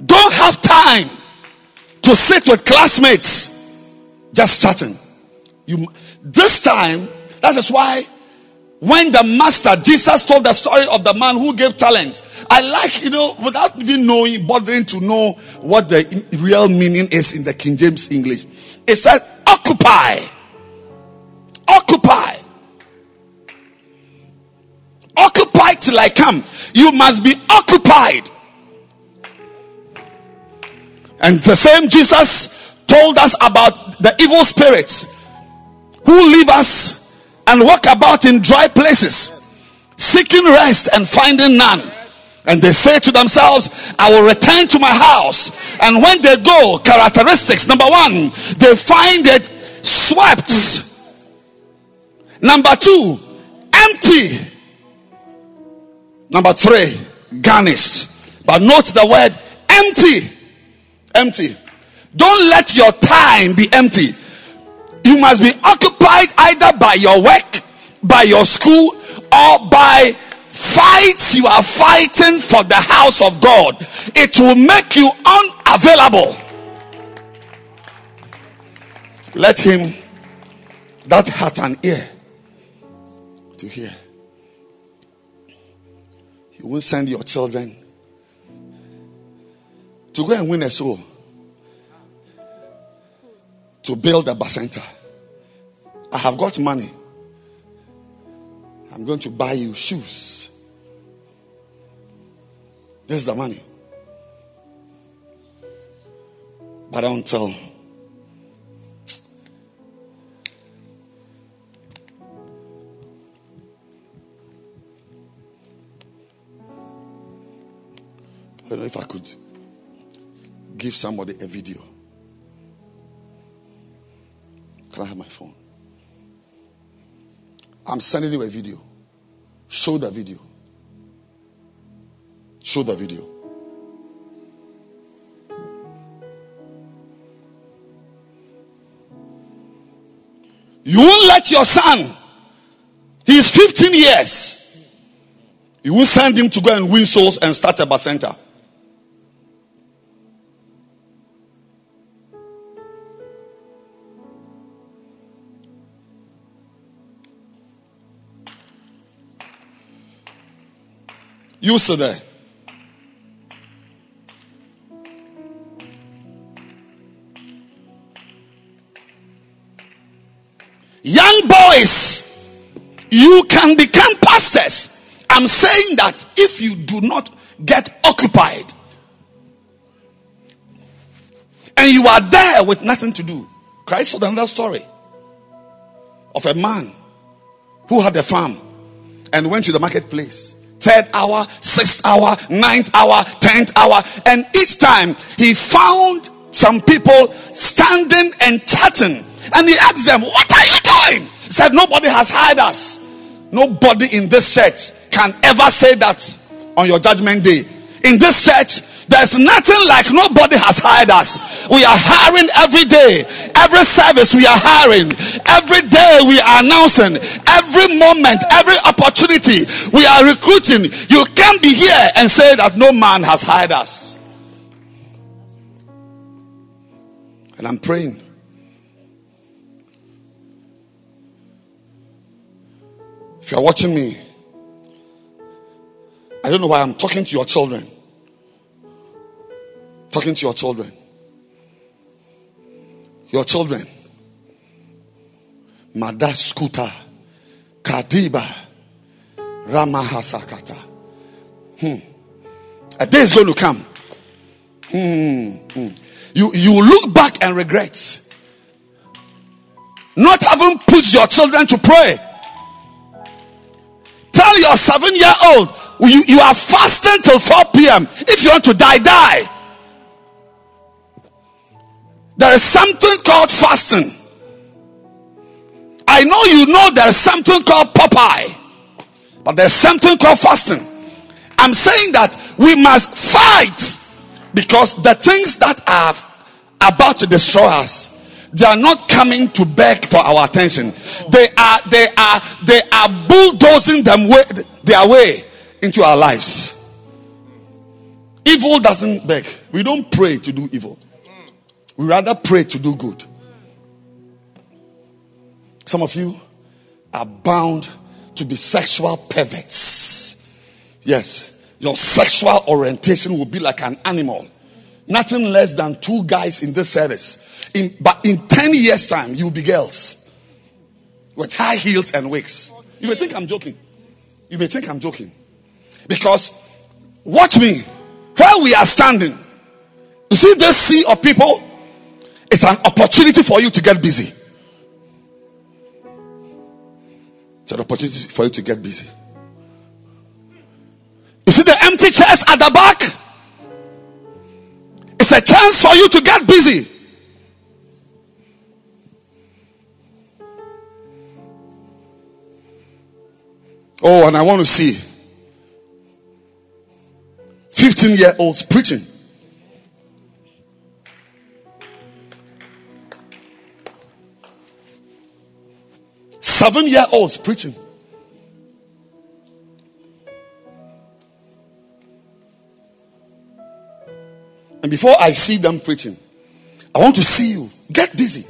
don't have time to sit with classmates just chatting. You this time, that is why when the master Jesus told the story of the man who gave talent, I like, you know, without even knowing, bothering to know what the real meaning is in the King James English. It says occupy. Occupy. Occupy till I come. You must be occupied. And the same Jesus told us about the evil spirits who leave us and walk about in dry places, seeking rest and finding none. And they say to themselves, I will return to my house. And when they go, characteristics number one, they find it swept. Number two, empty. Number three, garnished. But note the word empty. Empty. Don't let your time be empty. You must be occupied either by your work, by your school, or by fights you are fighting for the house of God, it will make you unavailable. Let him that hath an ear to hear. You won't send your children to go and win a soul to build a bacenta. I have got money. I'm going to buy you shoes. This is the money. But until I don't know if I could give somebody a video. Can I have my phone? I'm sending you a video. Show the video. Show the video. You won't let your son, he's 15 years. You won't send him to go and win souls and start a bacenta. You sit there. Young boys, you can become pastors. I'm saying that if you do not get occupied and you are there with nothing to do. Christ told another story of a man who had a farm and went to the marketplace third hour, sixth hour, ninth hour, tenth hour. And each time he found some people standing and chatting. And he asked them, What are you doing? He said, Nobody has hired us. Nobody in this church can ever say that on your judgment day. In this church, there's nothing like nobody has hired us. We are hiring every day. Every service we are hiring. Every day we are announcing. Every moment, every opportunity we are recruiting. You can't be here and say that no man has hired us. And I'm praying. If you're watching me, I don't know why I'm talking to your children talking to your children. Your children. Mada Skuta, Kadiba, Ramahasakata. Hmm. A day is going to come. Hmm. Hmm. You, you look back and regret not having put your children to pray. Tell your seven year old you, you are fasting till 4 p.m. If you want to die, die. There is something called fasting. I know you know there's something called Popeye, but there's something called fasting. I'm saying that we must fight because the things that are about to destroy us they are not coming to beg for our attention they are they are they are bulldozing them way, their way into our lives evil doesn't beg we don't pray to do evil we rather pray to do good. Some of you are bound to be sexual perverts. Yes, your sexual orientation will be like an animal. Nothing less than two guys in this service. In, but in 10 years' time, you'll be girls with high heels and wigs. You may think I'm joking. You may think I'm joking. Because, watch me, where we are standing, you see this sea of people it's an opportunity for you to get busy. It's an opportunity for you to get busy. You see the empty chairs at the back? It's a chance for you to get busy. Oh, and I want to see 15 year olds preaching. Seven year olds preaching. And before I see them preaching, I want to see you get busy.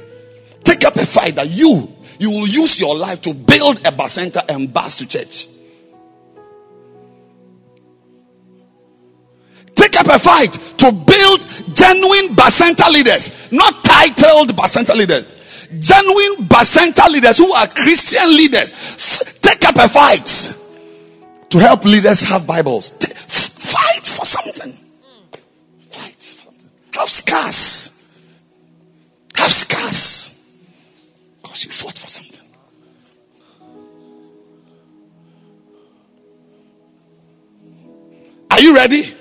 Take up a fight that you you will use your life to build a bacenta and bus to church. Take up a fight to build genuine bacenta leaders, not titled bacenta leaders. Genuine bacenta leaders who are Christian leaders. Take up a fight to help leaders have Bibles. Fight for something. Fight for something. Have scars. Have scars. Because you fought for something. Are you ready?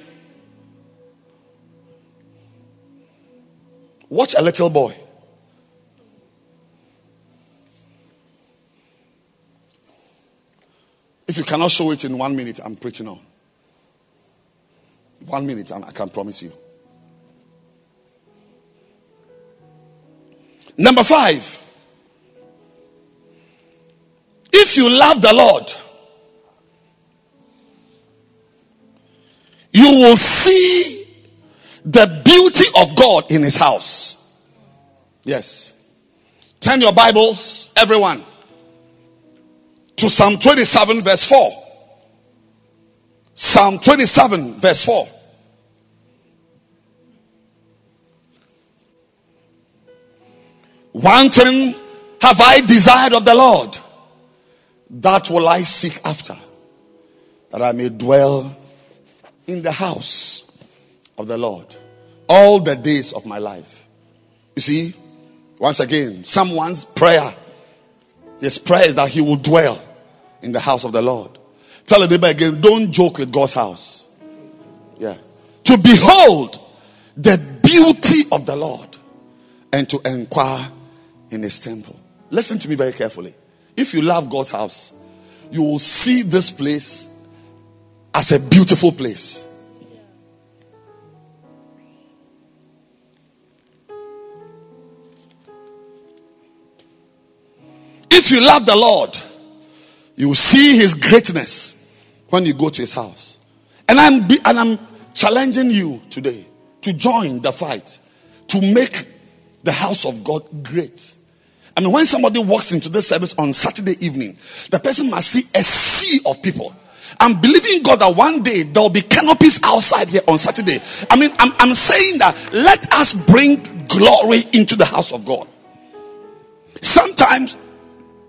Watch a little boy. If you cannot show it in one minute, I'm preaching on. One minute, and I can promise you. Number five. If you love the Lord, you will see the beauty of God in his house. Yes. Turn your Bibles, everyone, to Psalm 27, verse 4. Psalm 27, verse 4. One thing have I desired of the Lord, that will I seek after, that I may dwell in the house of the Lord all the days of my life. You see, once again, someone's prayer, his prayer is that he will dwell in the house of the Lord. Tell the neighbor again, don't joke with God's house. Yeah. To behold the beauty of the Lord and to inquire in his temple. Listen to me very carefully. If you love God's house, you will see this place as a beautiful place. If you love the Lord, you will see his greatness when you go to his house. And I'm and I'm challenging you today to join the fight to make the house of God great. I mean, when somebody walks into this service on Saturday evening, the person must see a sea of people. I'm believing God that one day there will be canopies outside here on Saturday. I mean, I'm, I'm saying that let us bring glory into the house of God. Sometimes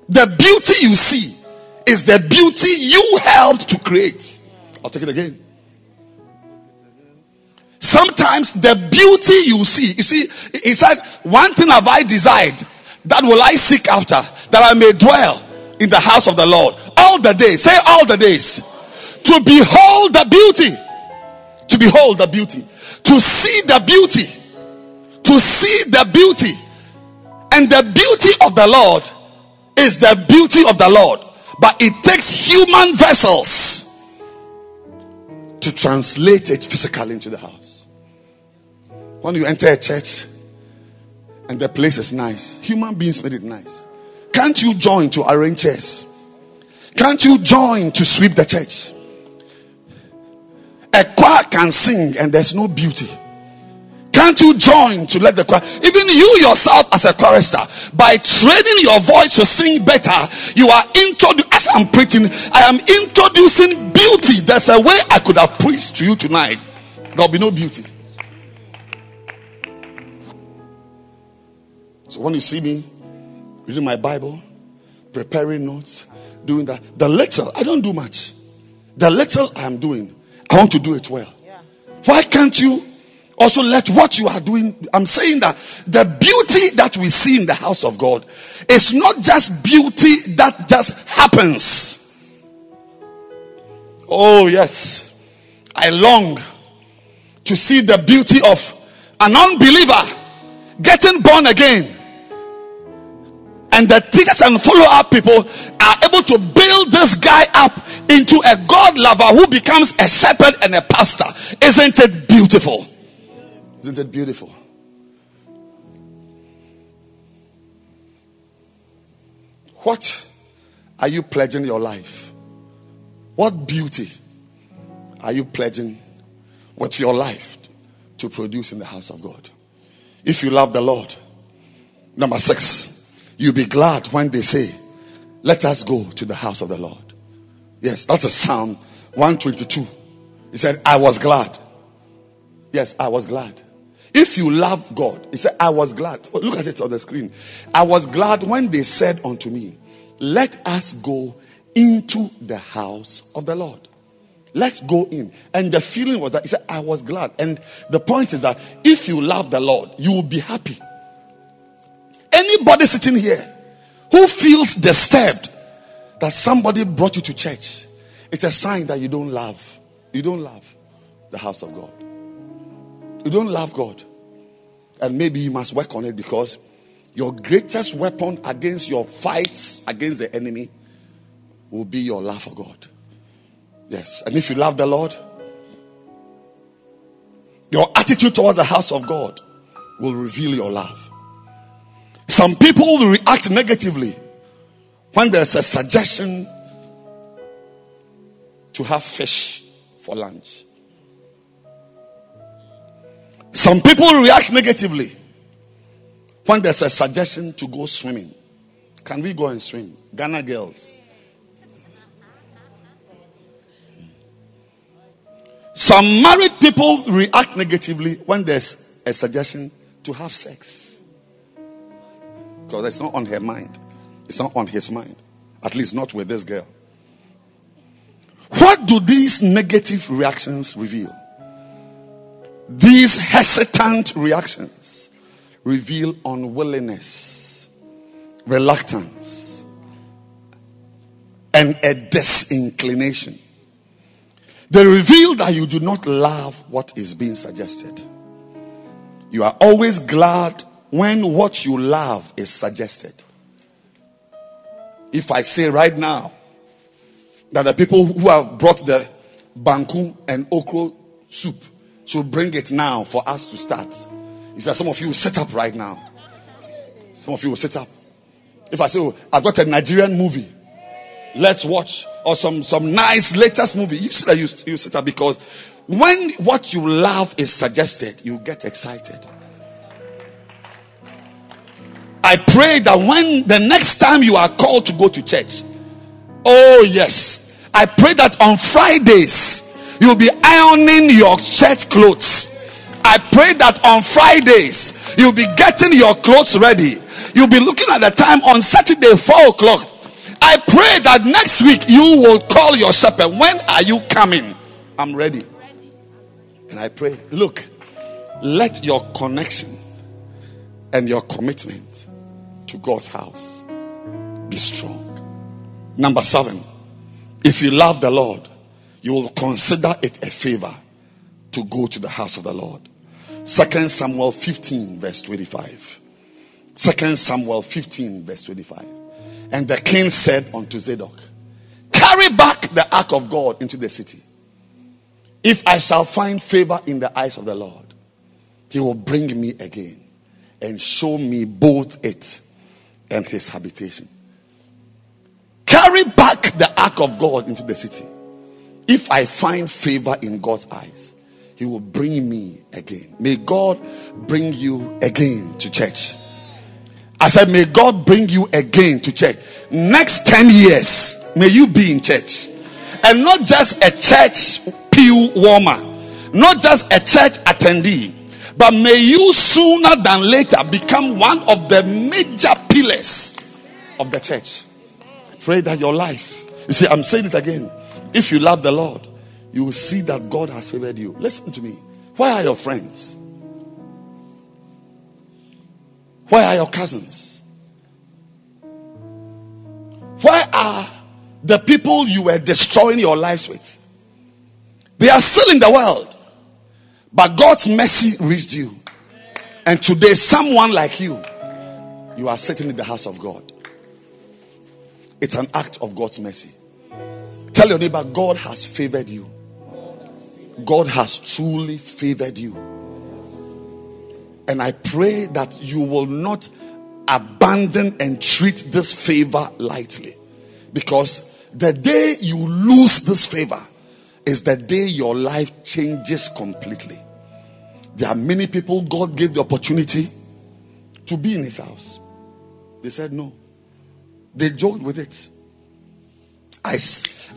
the beauty you see is the beauty you helped to create. I'll take it again. Sometimes the beauty you see, you see, he said, One thing have I desired, that will I seek after, that I may dwell in the house of the Lord all the days. Say all the days. To behold the beauty. To behold the beauty. To see the beauty. To see the beauty. And the beauty of the Lord is the beauty of the Lord. But it takes human vessels to translate it physically into the house. When you enter a church and the place is nice, human beings made it nice. Can't you join to arrange chairs? Can't you join to sweep the church? A choir can sing and there's no beauty. Can't you join to let the choir, even you yourself as a chorister, by training your voice to sing better, you are introducing, as I'm preaching, I am introducing beauty. There's a way I could have preached to you tonight. There'll be no beauty. So when you see me reading my Bible, preparing notes, doing that, the little, I don't do much. The little I'm doing, I want to do it well. Why can't you also let what you are doing i'm saying that the beauty that we see in the house of god is not just beauty that just happens oh yes I long to see the beauty of an unbeliever getting born again. And the teachers and follow up people are able to build this guy up into a God lover who becomes a shepherd and a pastor. Isn't it beautiful? Isn't it beautiful? What are you pledging your life? What beauty are you pledging with your life to produce in the house of God? If you love the Lord, number six, you'll be glad when they say, Let us go to the house of the Lord. Yes, that's a Psalm 122. He said, I was glad. Yes, I was glad. If you love God, he said, I was glad. Look at it on the screen. I was glad when they said unto me, Let us go into the house of the Lord. Let's go in. And the feeling was that he said, I was glad. And the point is that if you love the Lord, you will be happy. Anybody sitting here who feels disturbed that somebody brought you to church, it's a sign that you don't love. You don't love the house of God. You don't love God. And maybe you must work on it because your greatest weapon against your fights against the enemy will be your love for God. Yes. And if you love the Lord, your attitude towards the house of God will reveal your love. Some people react negatively when there's a suggestion to have fish for lunch. Some people react negatively when there's a suggestion to go swimming. Can we go and swim? Ghana girls. Some married people react negatively when there's a suggestion to have sex. Because it's not on her mind. It's not on his mind. At least not with this girl. What do these negative reactions reveal? These hesitant reactions reveal unwillingness, reluctance, and a disinclination they reveal that you do not love what is being suggested. You are always glad when what you love is suggested. If I say right now that the people who have brought the banku and okro soup should bring it now for us to start, is that some of you will sit up right now. Some of you will sit up. If I say, oh, I've got a Nigerian movie. Let's watch or some some nice latest movie. You see that you, you sit up because when what you love is suggested you get excited. I pray that when the next time you are called to go to church oh yes. I pray that on fridays you'll be ironing your church clothes I pray that on Fridays you'll be getting your clothes ready. You'll be looking at the time on Saturday, 4 o'clock. I pray that next week you will call your shepherd. When are you coming? I'm ready. And I pray, look, let your connection and your commitment to God's house be strong. Number seven, if you love the Lord, you will consider it a favor to go to the house of the Lord. Second Samuel 15, verse 25. Second Samuel 15, verse 25. And the king said unto Zadok, Carry back the ark of God into the city. If I shall find favor in the eyes of the Lord, he will bring me again and show me both it and his habitation. Carry back the ark of God into the city. If I find favor in God's eyes, he will bring me again. May God bring you again to church. I said, May God bring you again to church. Next 10 years, may you be in church. And not just a church pew warmer, not just a church attendee, but may you sooner than later become one of the major pillars of the church. Pray that your life, you see, I'm saying it again. If you love the Lord, you will see that God has favored you. Listen to me. Where are your friends? Where are your cousins? Where are the people you were destroying your lives with? They are still in the world. But God's mercy reached you. And today, someone like you, you are sitting in the house of God. It's an act of God's mercy. Tell your neighbor, God has favored you. God has truly favored you. And I pray that you will not abandon and treat this favor lightly. Because the day you lose this favor is the day your life changes completely. There are many people God gave the opportunity to be in his house. They said no. They joked with it. I,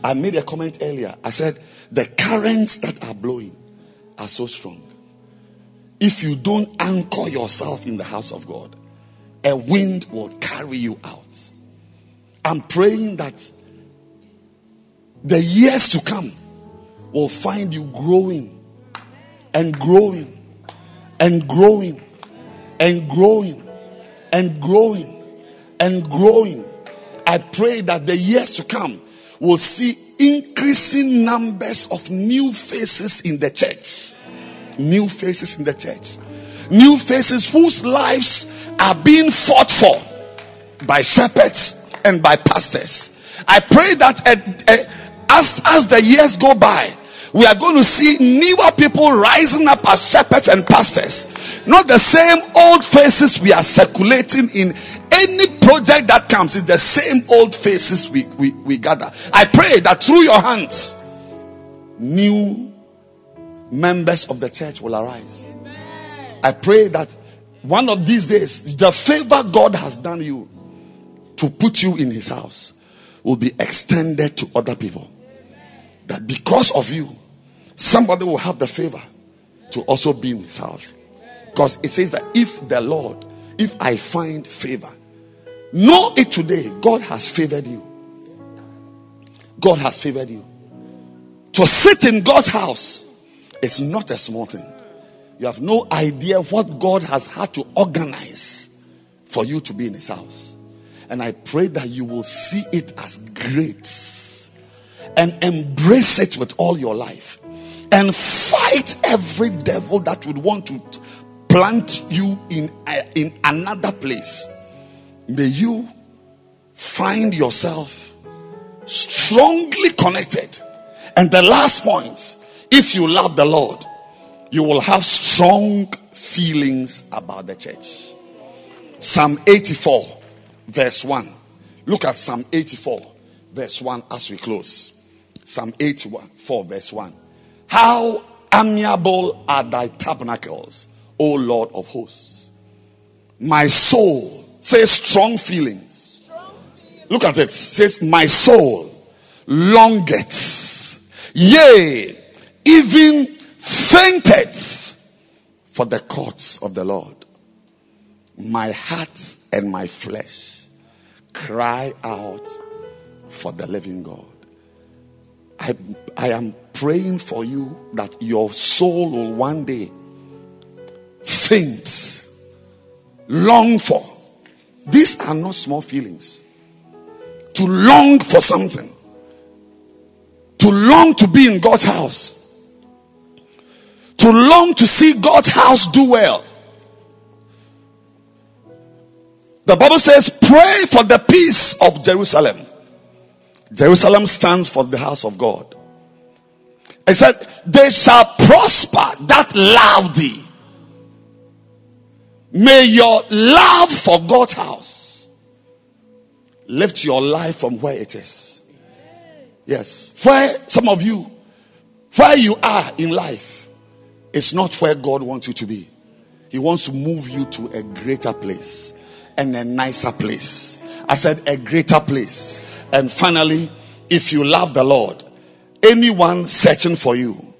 I made a comment earlier. I said, the currents that are blowing are so strong. If you don't anchor yourself in the house of God, a wind will carry you out. I'm praying that the years to come will find you growing and growing and growing and growing and growing and growing. I pray that the years to come will see increasing numbers of new faces in the church. New faces in the church. New faces whose lives are being fought for by shepherds and by pastors. I pray that uh, uh, as, as the years go by, we are going to see newer people rising up as shepherds and pastors. Not the same old faces we are circulating in any project that comes. It's the same old faces we, we, we gather. I pray that through your hands, new members of the church will arise. I pray that one of these days, the favor God has done you to put you in his house will be extended to other people. That because of you, somebody will have the favor to also be in his house. Because it says that if the Lord, if I find favor, know it today, God has favored you. God has favored you. To sit in God's house is not a small thing. You have no idea what God has had to organize for you to be in His house. And I pray that you will see it as great and embrace it with all your life and fight every devil that would want to plant you in, a, in another place. May you find yourself strongly connected. And the last point if you love the Lord, you will have strong feelings about the church. Psalm 84, verse 1. Look at Psalm 84, verse 1 as we close. Psalm 84, verse 1. How amiable are thy tabernacles, O Lord of hosts. My soul says strong feelings. Look at it. Says, My soul longeth, yea, even fainted for the courts of the Lord. My heart and my flesh cry out for the living God. I, I am praying for you that your soul will one day faint, long for. These are not small feelings. To long for something, to long to be in God's house to long to see God's house do well. The Bible says, Pray for the peace of Jerusalem. Jerusalem stands for the house of God. It said, They shall prosper that love thee. May your love for God's house lift your life from where it is. Yes. Where some of you, where you are in life, it's not where God wants you to be. He wants to move you to a greater place and a nicer place. I said a greater place. And finally, if you love the Lord, anyone searching for you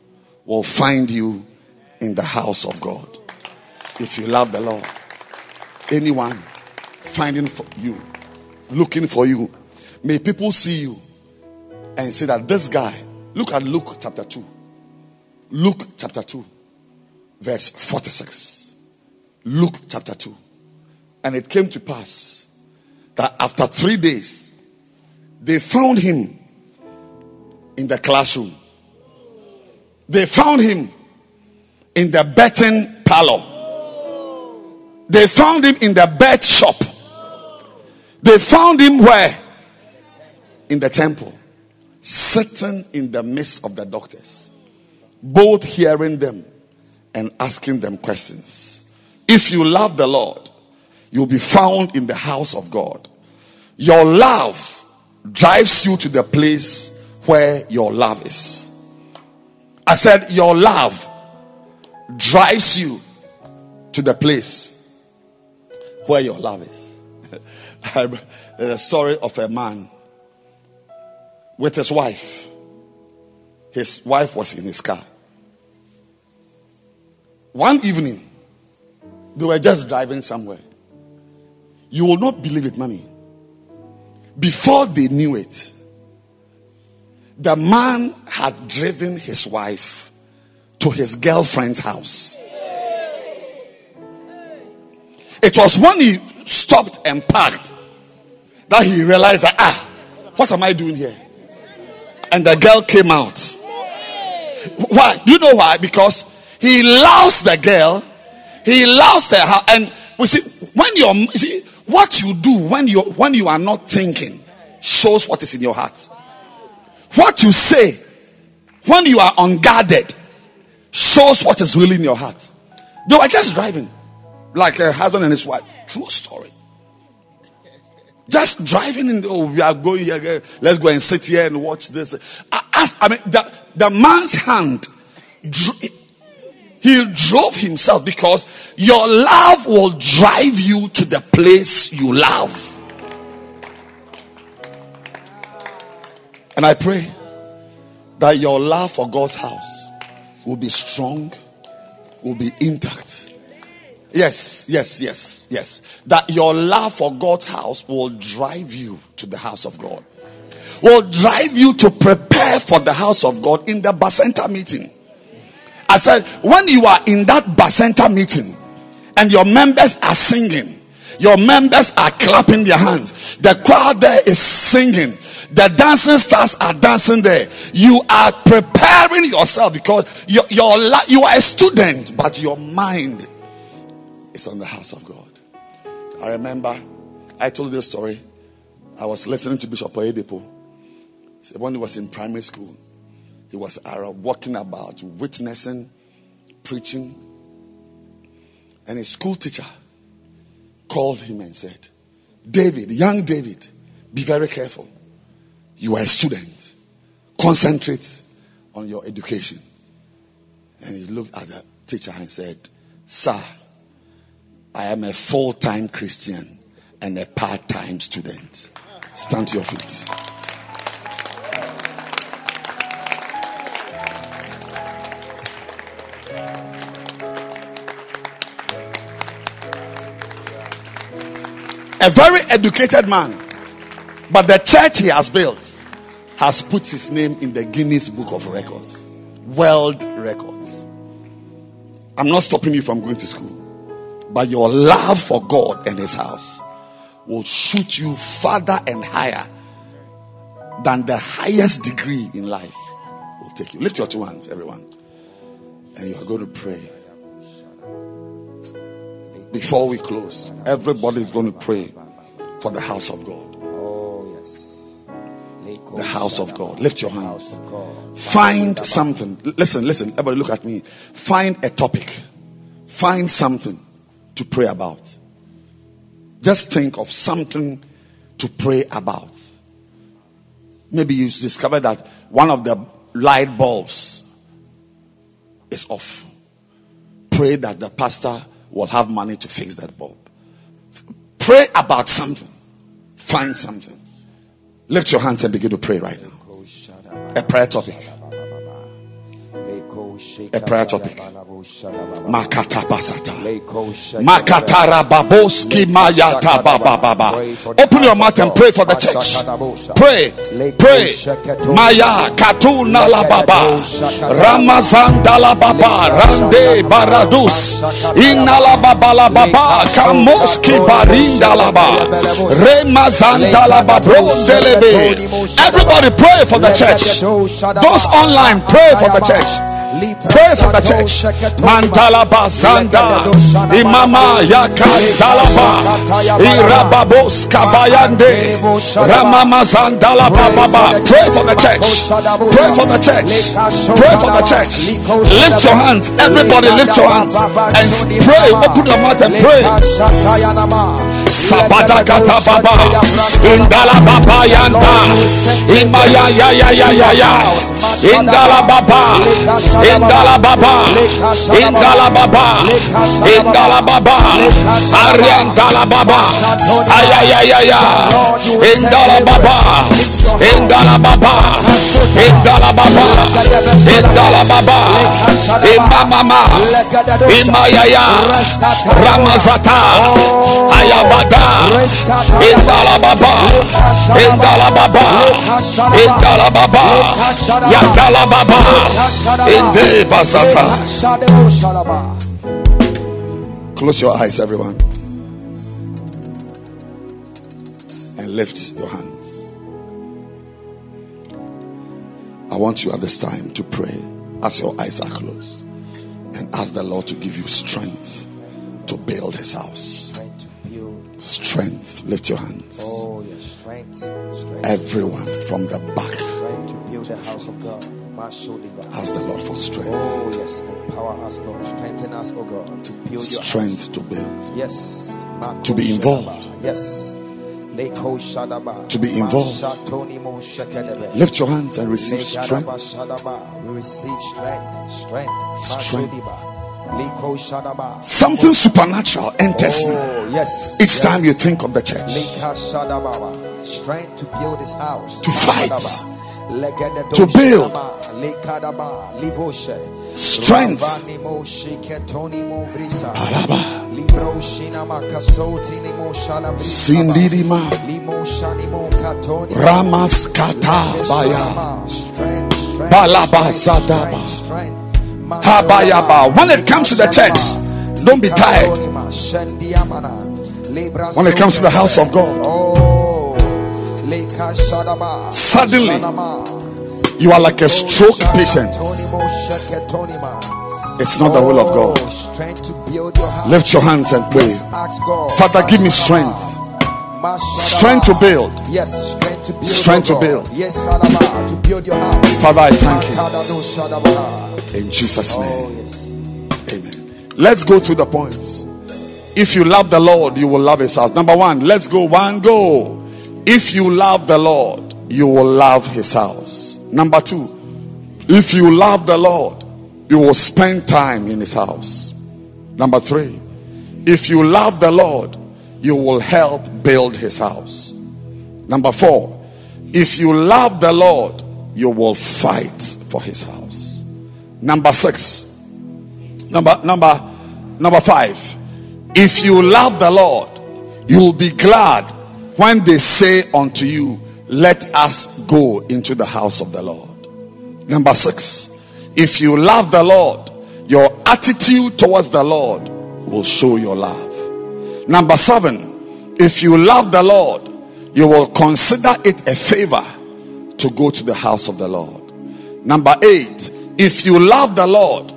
will find you in the house of God. If you love the Lord, anyone finding for you, looking for you, may people see you and say that this guy, look at Luke chapter 2. Luke chapter 2 verse 46. Luke chapter 2. And it came to pass that after three days, they found him in the classroom. They found him in the betting parlor. They found him in the bet shop. They found him where? In the temple. Sitting in the midst of the doctors. Both hearing them and asking them questions. If you love the Lord, you'll be found in the house of God. Your love drives you to the place where your love is. I said, Your love drives you to the place where your love is. Uh, the story of a man with his wife. His wife was in his car. One evening, they were just driving somewhere. You will not believe it, mommy. Before they knew it, the man had driven his wife to his girlfriend's house. It was when he stopped and parked that he realized that, ah, what am I doing here? And the girl came out. Why? Do you know why? Because he loves the girl, he loves her, and we see when you're you see what you do when you when you are not thinking shows what is in your heart. What you say when you are unguarded shows what is really in your heart. They were just driving like a husband and his wife. True story. Just driving in, the, oh, we are going here. Eh, let's go and sit here and watch this. I, ask, I mean, the, the man's hand, he drove himself because your love will drive you to the place you love. And I pray that your love for God's house will be strong, will be intact. Yes, yes, yes, yes. That your love for God's house will drive you to the house of God, will drive you to prepare for the house of God in the Bacenta meeting. I said, when you are in that Bacenta meeting and your members are singing, your members are clapping their hands, the choir there is singing, the dancing stars are dancing there. You are preparing yourself because you are a student, but your mind is on the house of God. I remember I told this story. I was listening to Bishop Oyedepo. When he was in primary school, he was uh, walking about, witnessing, preaching. And his school teacher called him and said, David, young David, be very careful. You are a student. Concentrate on your education. And he looked at the teacher and said, Sir, I am a full time Christian and a part time student. Stand to your feet. A very educated man, but the church he has built has put his name in the Guinness Book of Records, World Records. I'm not stopping you from going to school, but your love for God and His house will shoot you farther and higher than the highest degree in life will take you. Lift your two hands, everyone, and you are going to pray. Before we close, everybody is going to pray for the house of God Oh, yes. the house of God. Lift your hands. Find something. Listen, listen. Everybody, look at me. Find a topic. Find something to pray about. Just think of something to pray about. Maybe you discover that one of the light bulbs is off. Pray that the pastor will have money to fix that bulb. Pray about something. Find something. Lift your hands and begin to pray right now. A prayer topic. A prayer topic. Makata basata. Makatara baboski mayata baba baba. Open your mouth and pray for the church. Pray. Pray. Maya katuna la baba. Ramazanda la baba. Rande baradus. Inala baba la baba. Kamoski barinda la ba. Remazanda la babrondelebe. Everybody pray for the church. Those online pray for the church. Pray for the church. Mandala Bazanda. Imama Yakandalaba. Irababos Kabayande. Ramama Zandala Baba. Pray for the church. Pray for the church. Pray for the church. Lift your hands. Everybody lift your hands and pray. Open your mouth and pray. Sabada kata baba. Indala baba yanda. Imaya ya ya ya ya ya. Indala baba. Indala baba. Indala baba. Indala baba. Ariandala baba. Ayayayaya. Indala baba. Indala baba. Indala baba. Indala baba. Imamama. Imayaya. Ramazata. Ayabada. Indala baba. Indala baba. Indala baba. Yandala baba. Inde basata. Close your eyes, everyone. And lift your hands. I want you at this time to pray as your eyes are closed and ask the Lord to give you strength to build his house. Strength to build. Strength. Lift your hands. Oh, yes, strength. Strength. Everyone from the back. Strength to build the house of God. Ask the Lord for strength. Oh, yes. Empower us, Lord. Strengthen us, oh God, to build Strength to build. Yes. To be involved. Yes. To be involved. Mashatoni Mo Shekedebe. Lift your hands and receive strength. We receive strength. Strength. Strength. Mashodiba. Leko Shadaba. Something supernatural enters oh, you Oh, yes. each yes. time you think of the church. Strength to build his house. To fight. To build. Strength. Sindidima. Ramas katabaya. Shama. Strength, strength, Balaba strength, zadaba. strength, strength. Habayaba. When it comes to the church, don't be tired. When it comes to the house of God. Suddenly, You are like a stroke patient. It's not the will of Oh, God. Strength to build your house. Lift your hands and pray. Yes, ask God. Father, give me strength. Strength to build. Yes, strength to build. Strength oh to build. Yes, to build your house. Father, I thank you. In Jesus' Oh, name. Amen. Let's go to the points. If you love the Lord, you will love his house. Number one, let's go. One, go. If you love the Lord, you will love his house. Number two, if you love the Lord, you will spend time in his house. Number three, if you love the Lord, you will help build his house. Number four, if you love the Lord, you will fight for his house. Number six, number number number five, if you love the Lord, you will be glad when they say unto you, Let us go into the house of the Lord. Number six, if you love the Lord, your attitude towards the Lord will show your love. Number seven, if you love the Lord, you will consider it a favor to go to the house of the Lord. Number eight, if you love the Lord,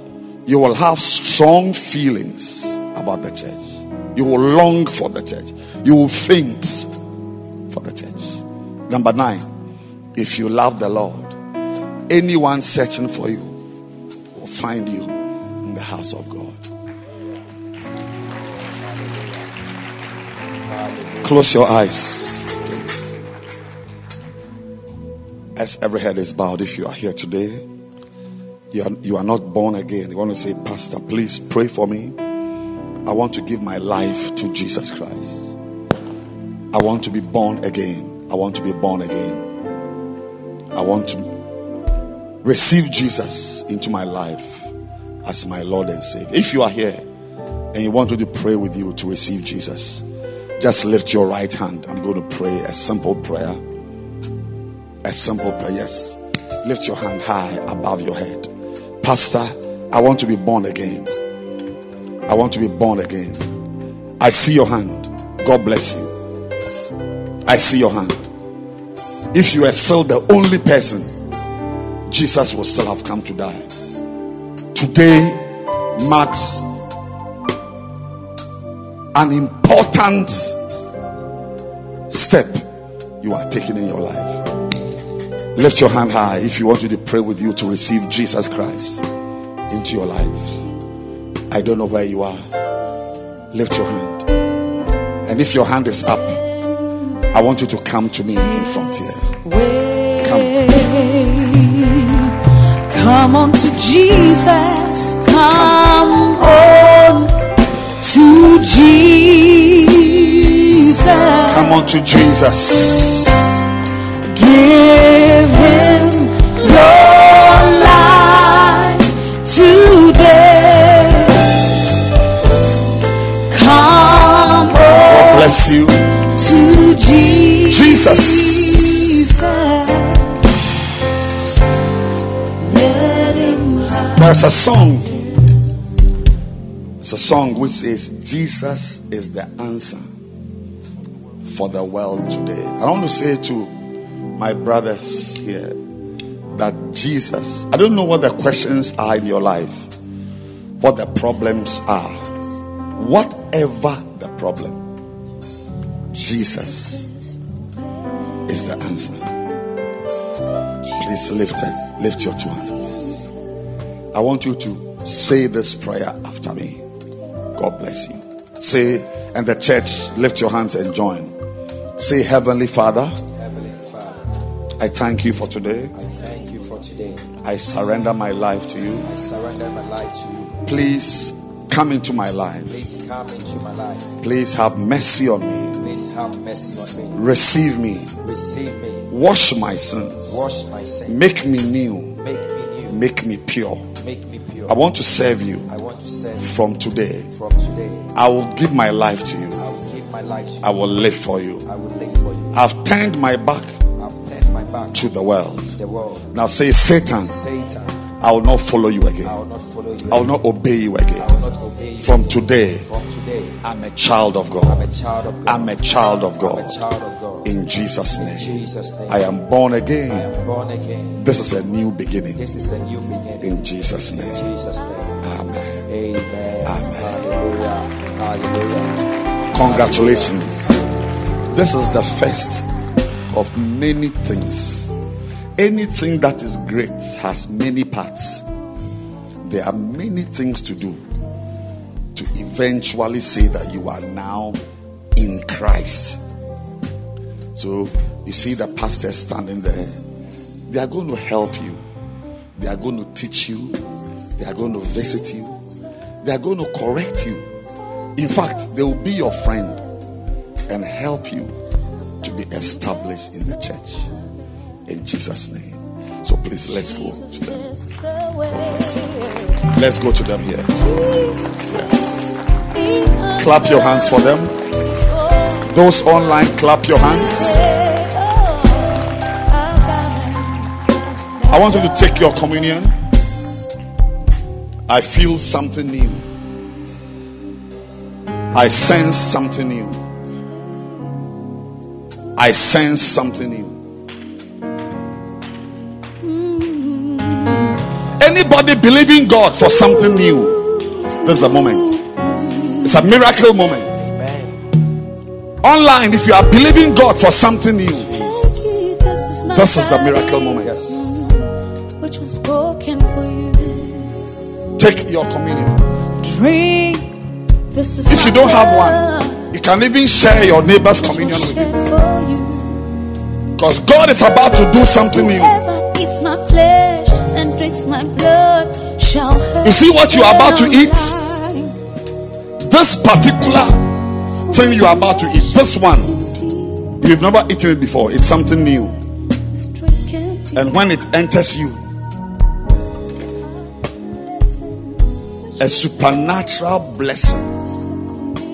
you will have strong feelings about the church. You will long for the church. You will faint. Number nine, if you love the Lord, anyone searching for you will find you in the house of God. Close your eyes. As every head is bowed, if you are here today, you are, you are not born again. You want to say, Pastor, please pray for me. I want to give my life to Jesus Christ. I want to be born again. I want to be born again. I want to receive Jesus into my life as my Lord and Savior. If you are here and you want me to pray with you to receive Jesus, just lift your right hand. I'm going to pray a simple prayer. A simple prayer. Yes. Lift your hand high above your head. Pastor, I want to be born again. I want to be born again. I see your hand. God bless you. I see your hand. If you are still the only person, Jesus will still have come to die. today marks an important step you are taking in your life. Lift your hand high if you want me to pray with you to receive Jesus Christ into your life. I don't know where you are. Lift your hand. And if your hand is up, I want you to come to me in front here. Come. Come on to Jesus. Come on to Jesus. Come on to Jesus. Give him your life today. Come on God Bless you. Jesus. There's a song. It's a song which says, Jesus is the answer for the world today. I want to say to my brothers here that Jesus, I don't know what the questions are in your life, what the problems are, whatever the problem, Jesus is the answer. Please lift it, lift your two hands. I want you to say this prayer after me. God bless you. Say, and the church, lift your hands and join. Say, Heavenly Father, Heavenly Father, I thank you for today. I thank you for today. I surrender my life to you. I surrender my life to you. Please come into my life. Please come into my life. Please have mercy on me. Please have mercy on me. Receive me. Receive me. Wash my sins. Wash my sin. Make me new. Make me new. Make me pure. Make me pure. I want to serve you I want to serve you from today. from today. I will give my life to you. I will give my life to you. I will live for you. I will live for you. I've turned my back I've turned my back to the world. to the world. Now say, Satan, Satan, I will not follow you I again. will not follow you. I will not obey you I again. will not obey you. From today, From today, I'm a child of I'm God. a child of God. I'm a child of I'm God. a child of God. In Jesus' In name. Jesus' name. I am born again. I again. am born again. This is a new beginning. This is a new beginning. In Jesus' In name. Jesus' name. Amen. Amen. Amen. Hallelujah. Hallelujah. Congratulations. This is the first of many things. Anything that is great has many parts. There are many things to do to eventually say that you are now in Christ. So you see the pastors standing there. They are going to help you. They are going to teach you. They are going to visit you. They are going to correct you. In fact, they will be your friend and help you to be established in the church. In Jesus' name. So please let's go to them. Bless. Let's go to them here. Yes. Clap your hands for them. Those online, clap your hands. I want you to take your communion. I feel something new. I sense something new. I sense something new. Anybody believing God for something new? This is the moment. It's a miracle moment. Amen. Online, if you are believing God for something new, This this is the miracle moment. Yes. Which was broken for you. Take your communion. Drink. This is If you don't have one, you can even share your neighbor's communion with shed you. Because God is about to do something new. And drinks my blood shall You see what you are about to eat? This particular thing you are about to eat, this one, you've never eaten it before. It's something new. And when it enters you, a supernatural blessing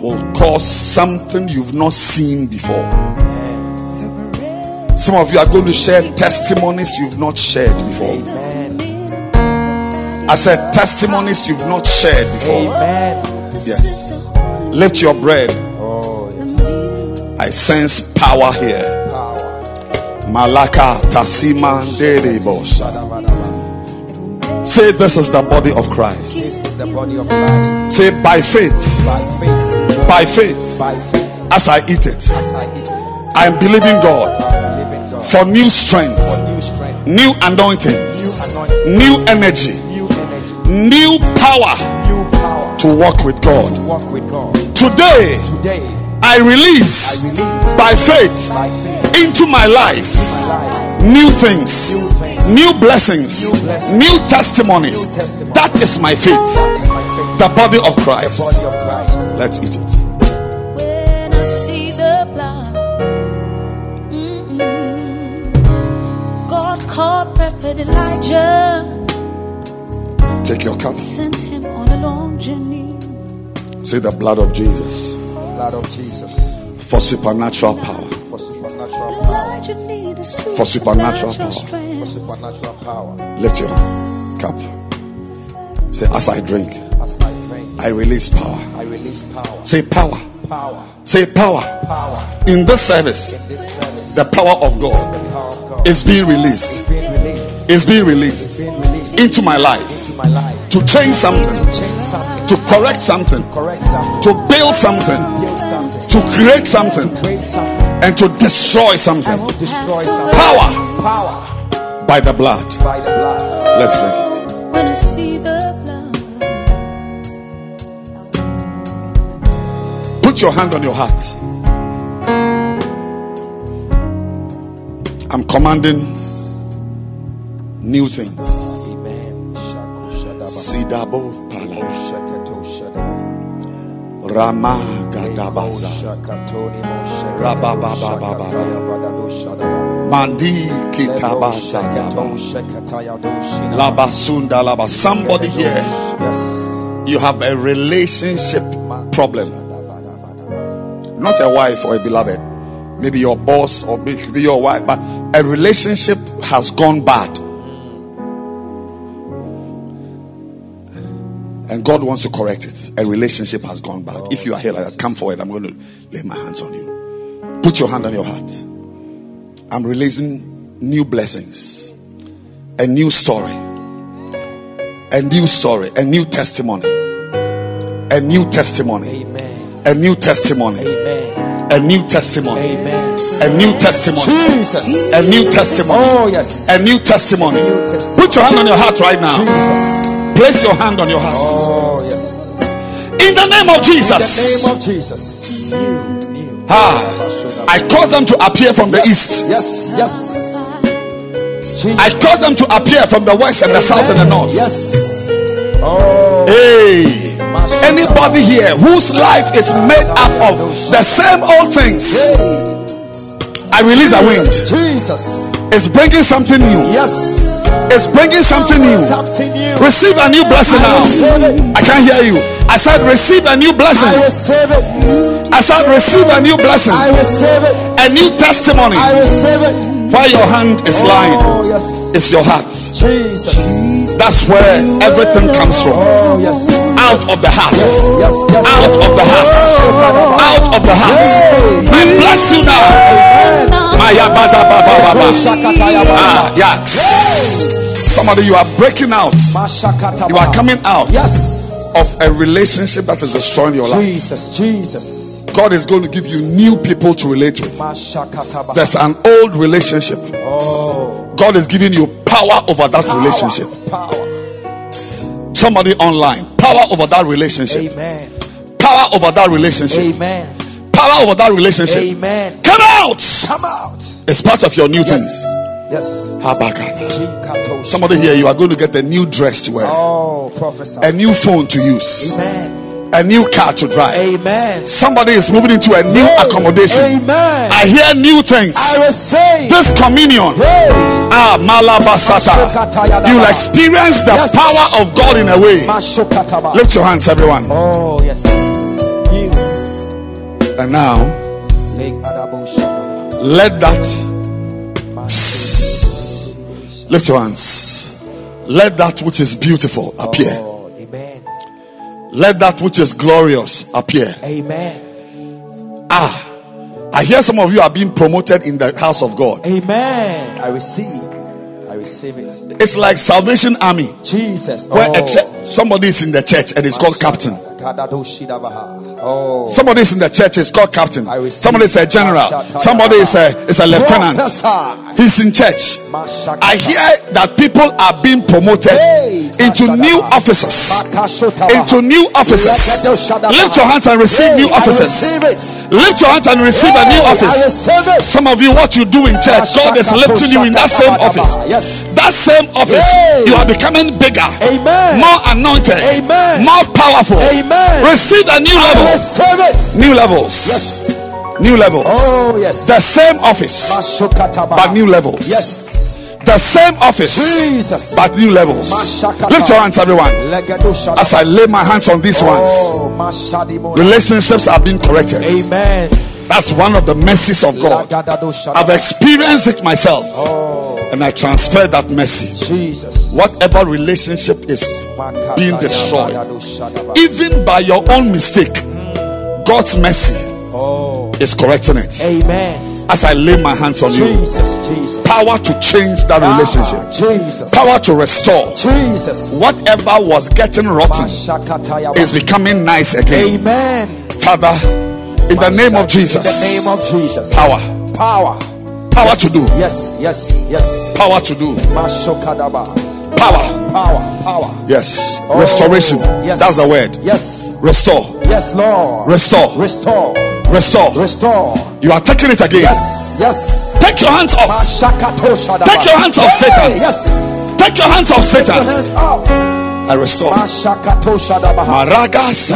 will cause something you've not seen before. Some of you are going to share testimonies you've not shared before. I said testimonies you've not shared before. Amen. Yes. Lift your bread. Oh, yes. I sense power here. Malaka Tasima Derebosa. Say, This is the body of Christ. This is the body of Christ. Say, By faith, By faith, by faith, by faith, as I eat it, as I eat it, I am believing God I believe in God for new strength, for new strength, new anointing, new anointing, new energy, new power new power to walk with God. to walk with God. Today, Today, I release I release by faith by faith into my life my life new things, new things. new blessings, New blessings. new testimonies. New testimonies. That is my faith, That is my faith. the body of Christ. Body of Christ. Let's eat it. When I see the blood, mm-mm. God called Prophet Elijah, Take your cup. sent him on a long journey. Say the blood of Jesus Blood of Jesus for supernatural power. for supernatural power. For supernatural power. For supernatural power. Lift your cup. Say, as I drink, As I drink, I release power. I release power. Say power. Power. Say power. Power. In this service, This service, the power of God the power of God is being released. is being released. Is being released Being released into my life into my life. to change something, to correct something, to build something, to create something, and to destroy something. To destroy something. Power Power by the blood. by the blood. Let's drink it. When I see the blood, Put your hand on your heart. I'm commanding new things. Amen. Shaku shadaba. Sidabo palaba. Rama gadabaza. Shakataya. Mandi kitabaza shakato gaba. shakataya. Labasunda laba. Somebody here, Yes. you have a relationship problem. Not a wife or a beloved. Maybe your boss or maybe your wife, but a relationship has gone bad. And God wants to correct it. A relationship has gone bad. If oh, you are here like that, come forward. I'm going to lay my hands on you. Put your hand on your heart. I'm releasing new blessings, a new story, a new story, a new testimony, a new testimony, Amen. a new testimony, Amen. a new testimony, Amen. a new testimony, Jesus. a new testimony, Oh yes. a new testimony. New testimony. Put your hand on your heart right now. Jesus. Place your hand on your heart. Oh yes. In the name of Jesus. In the name of Jesus. New, new. Ah, I cause them to appear from the east. Yes, yes. I cause them to appear from the west and the south and the north. Yes. Oh. Hey, anybody here whose life is made up of the same old things, I release a wind. Jesus. It's bringing something new. Yes. It's bringing something new. Receive a new blessing I now. I can't hear you. I said, receive a new blessing. I said, receive a new blessing, a new testimony. I receive it. Where your hand is lying, Oh it's your heart. Jesus. That's where everything comes from. Oh. Out of the heart. Out of the heart. Out of the heart. I bless you now. Ah, yeah. Somebody, you are breaking out. You are coming out Yes. of a relationship that is destroying your life. Jesus. Jesus. God is going to give you new people to relate with. There's an old relationship. Oh. God is giving you power over that relationship. Power. Somebody online, power over that relationship. Amen. Power over that relationship. Amen. Power over that relationship. Amen. Come out. Come out. It's part of your new Yes. things. Yes. Chikato. Somebody here, you are going to get a new dress to wear, Oh, prophesy. a new phone to use, Amen. a new car to drive. Amen. Somebody is moving into a new accommodation. Amen. I hear new things. I receive. This communion. Hey. Ah, Malabasata. You'll experience the Yes. power of God in a way. Lift your hands, everyone. Oh, yes. You. And now, Leg adabo shadaba. let that lift your hands. Let that which is beautiful appear. Oh, amen. Let that which is glorious appear. Amen. Ah, I hear some of you are being promoted in the house of God. Amen. I receive. I receive it. It's like Salvation Army, Jesus. where oh. somebody is in the church and it's called captain. Oh. Somebody is in the church is called captain. Somebody is a general. Somebody is a is a lieutenant. He's in church. I hear that people are being promoted Hey. into new offices. Into new offices. Lift your hands and receive new offices. receive. Lift your hands and receive a new office. Some of you, what you do in church, God is lifting you in that same office. Yes. That same office, you are becoming bigger, Amen. more anointed, Amen. more powerful. Amen. Receive a new level, receive it. new levels, Yes. new levels. Oh yes. The same office, but new levels. Yes. The same office, Jesus. but new levels. Lift your hands, everyone. As I lay my hands on these oh, ones, Oh, mashadimo. relationships are being corrected. Amen. That's one of the mercies of God. I've experienced it myself, Oh, and I transfer that mercy. Jesus. Whatever relationship is being destroyed, even by your own mistake, God's mercy Oh, is correcting it. amen. As I lay my hands on you, Jesus, Jesus. power to change that relationship, Ah, Jesus. power to restore Jesus. whatever was getting rotten is becoming nice again. Amen. Father, in the name of Jesus, In Jesus, the name of Jesus. power, Power. power to do, Yes, yes, yes. power to do, Mashokadaba. power, Power, power. yes, Oh, restoration. Yes. That's the word. Yes. Restore, Yes, Lord. restore, Restore. restore. Restore. You are taking it again. Yes. Yes. Take your hands off. Take your hands off Satan. Yes. Take your hands off Take your Satan. I restore. Maragasa.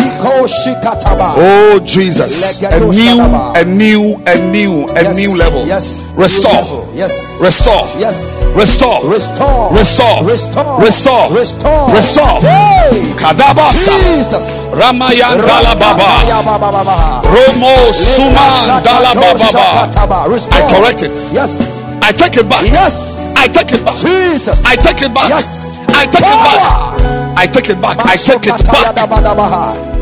Oh Jesus, a new, a new, a new, a Yes, new level. yes. Restore, Yes. restore, Yes. restore, Restore. restore, Restore. restore, Restore. restore. Hey. Kadabasa, Jesus. Ramayandala Baba, Baba. Romo Suma Dala Baba. Restore. I correct it. Yes. I take it back. Yes. I take it back. Jesus. I take it back. Yes. I take it back. I take it back. I take it back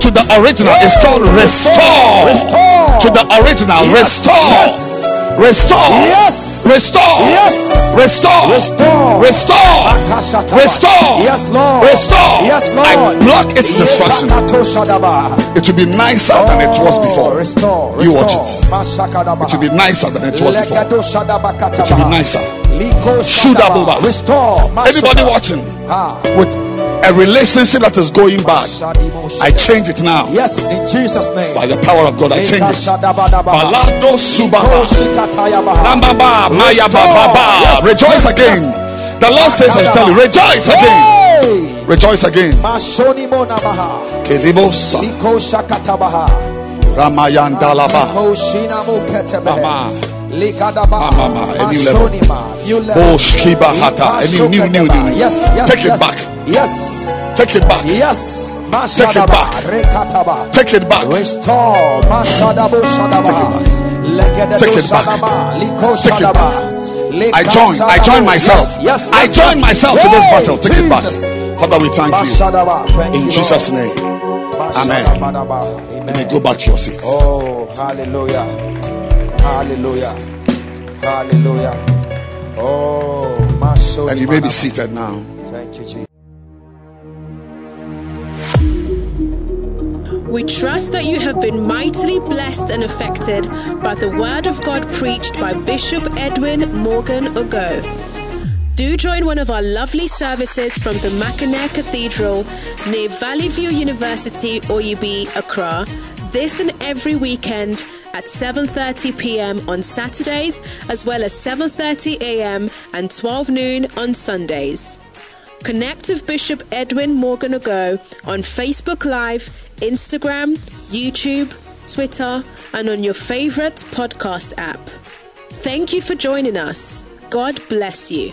to the original. It's called restore. Restore. To the original. Restore. Yes. Restore. Yes. Restore. Yes. Restore. Restore. Restore. Restore. Yes, Lord. Restore. Yes, Lord. I block its destruction. It will be nicer than it was Oh, before. Restore. You watch it. It will be nicer than it was before. It will be nicer. Restore. Anybody watching Ah. with a relationship that is going bad, I change it now. Yes, in Jesus' name. By the power of God, I change it. Balado Subaba. Ikoshikatayabaha. Rambaba, Maya Restore. Baba. Yes, Rejoice yes, again. yes. The Lord says, I tell you, rejoice again. Rejoice again. Mashoni monabaha. Kedibosa, Ramayandalaba. Mahoshina muketebehe. Mama. Likadabaha. Mama, a new level. Mashonima. New. Yes, yes, Take it back. Yes, Take it back. yes. Take it back. Take it back. Restore. Mashadabo shadaba. Legededo Take it back. Take it shadaba. I join. I join myself. Yes, I join myself to this battle. Take it back. Father, we thank you. In Jesus' name. Mashadabadaba. You may Amen. go back to your seats. Oh, hallelujah. Hallelujah. Hallelujah. Oh, Mashoni And you may be seated now. Thank you, Jesus. We trust that you have been mightily blessed and affected by the word of God preached by Bishop Edwin Morgan Ogo. Do join one of our lovely services from the Mackinac Cathedral near Valley View University, Oyibi, Accra, this and every weekend at 7:30 p.m. on Saturdays as well as 7:30 a.m. and 12 noon on Sundays. Connect with Bishop Edwin Morgan Ago on Facebook Live, Instagram, YouTube, Twitter, and on your favorite podcast app. Thank you for joining us. God bless you.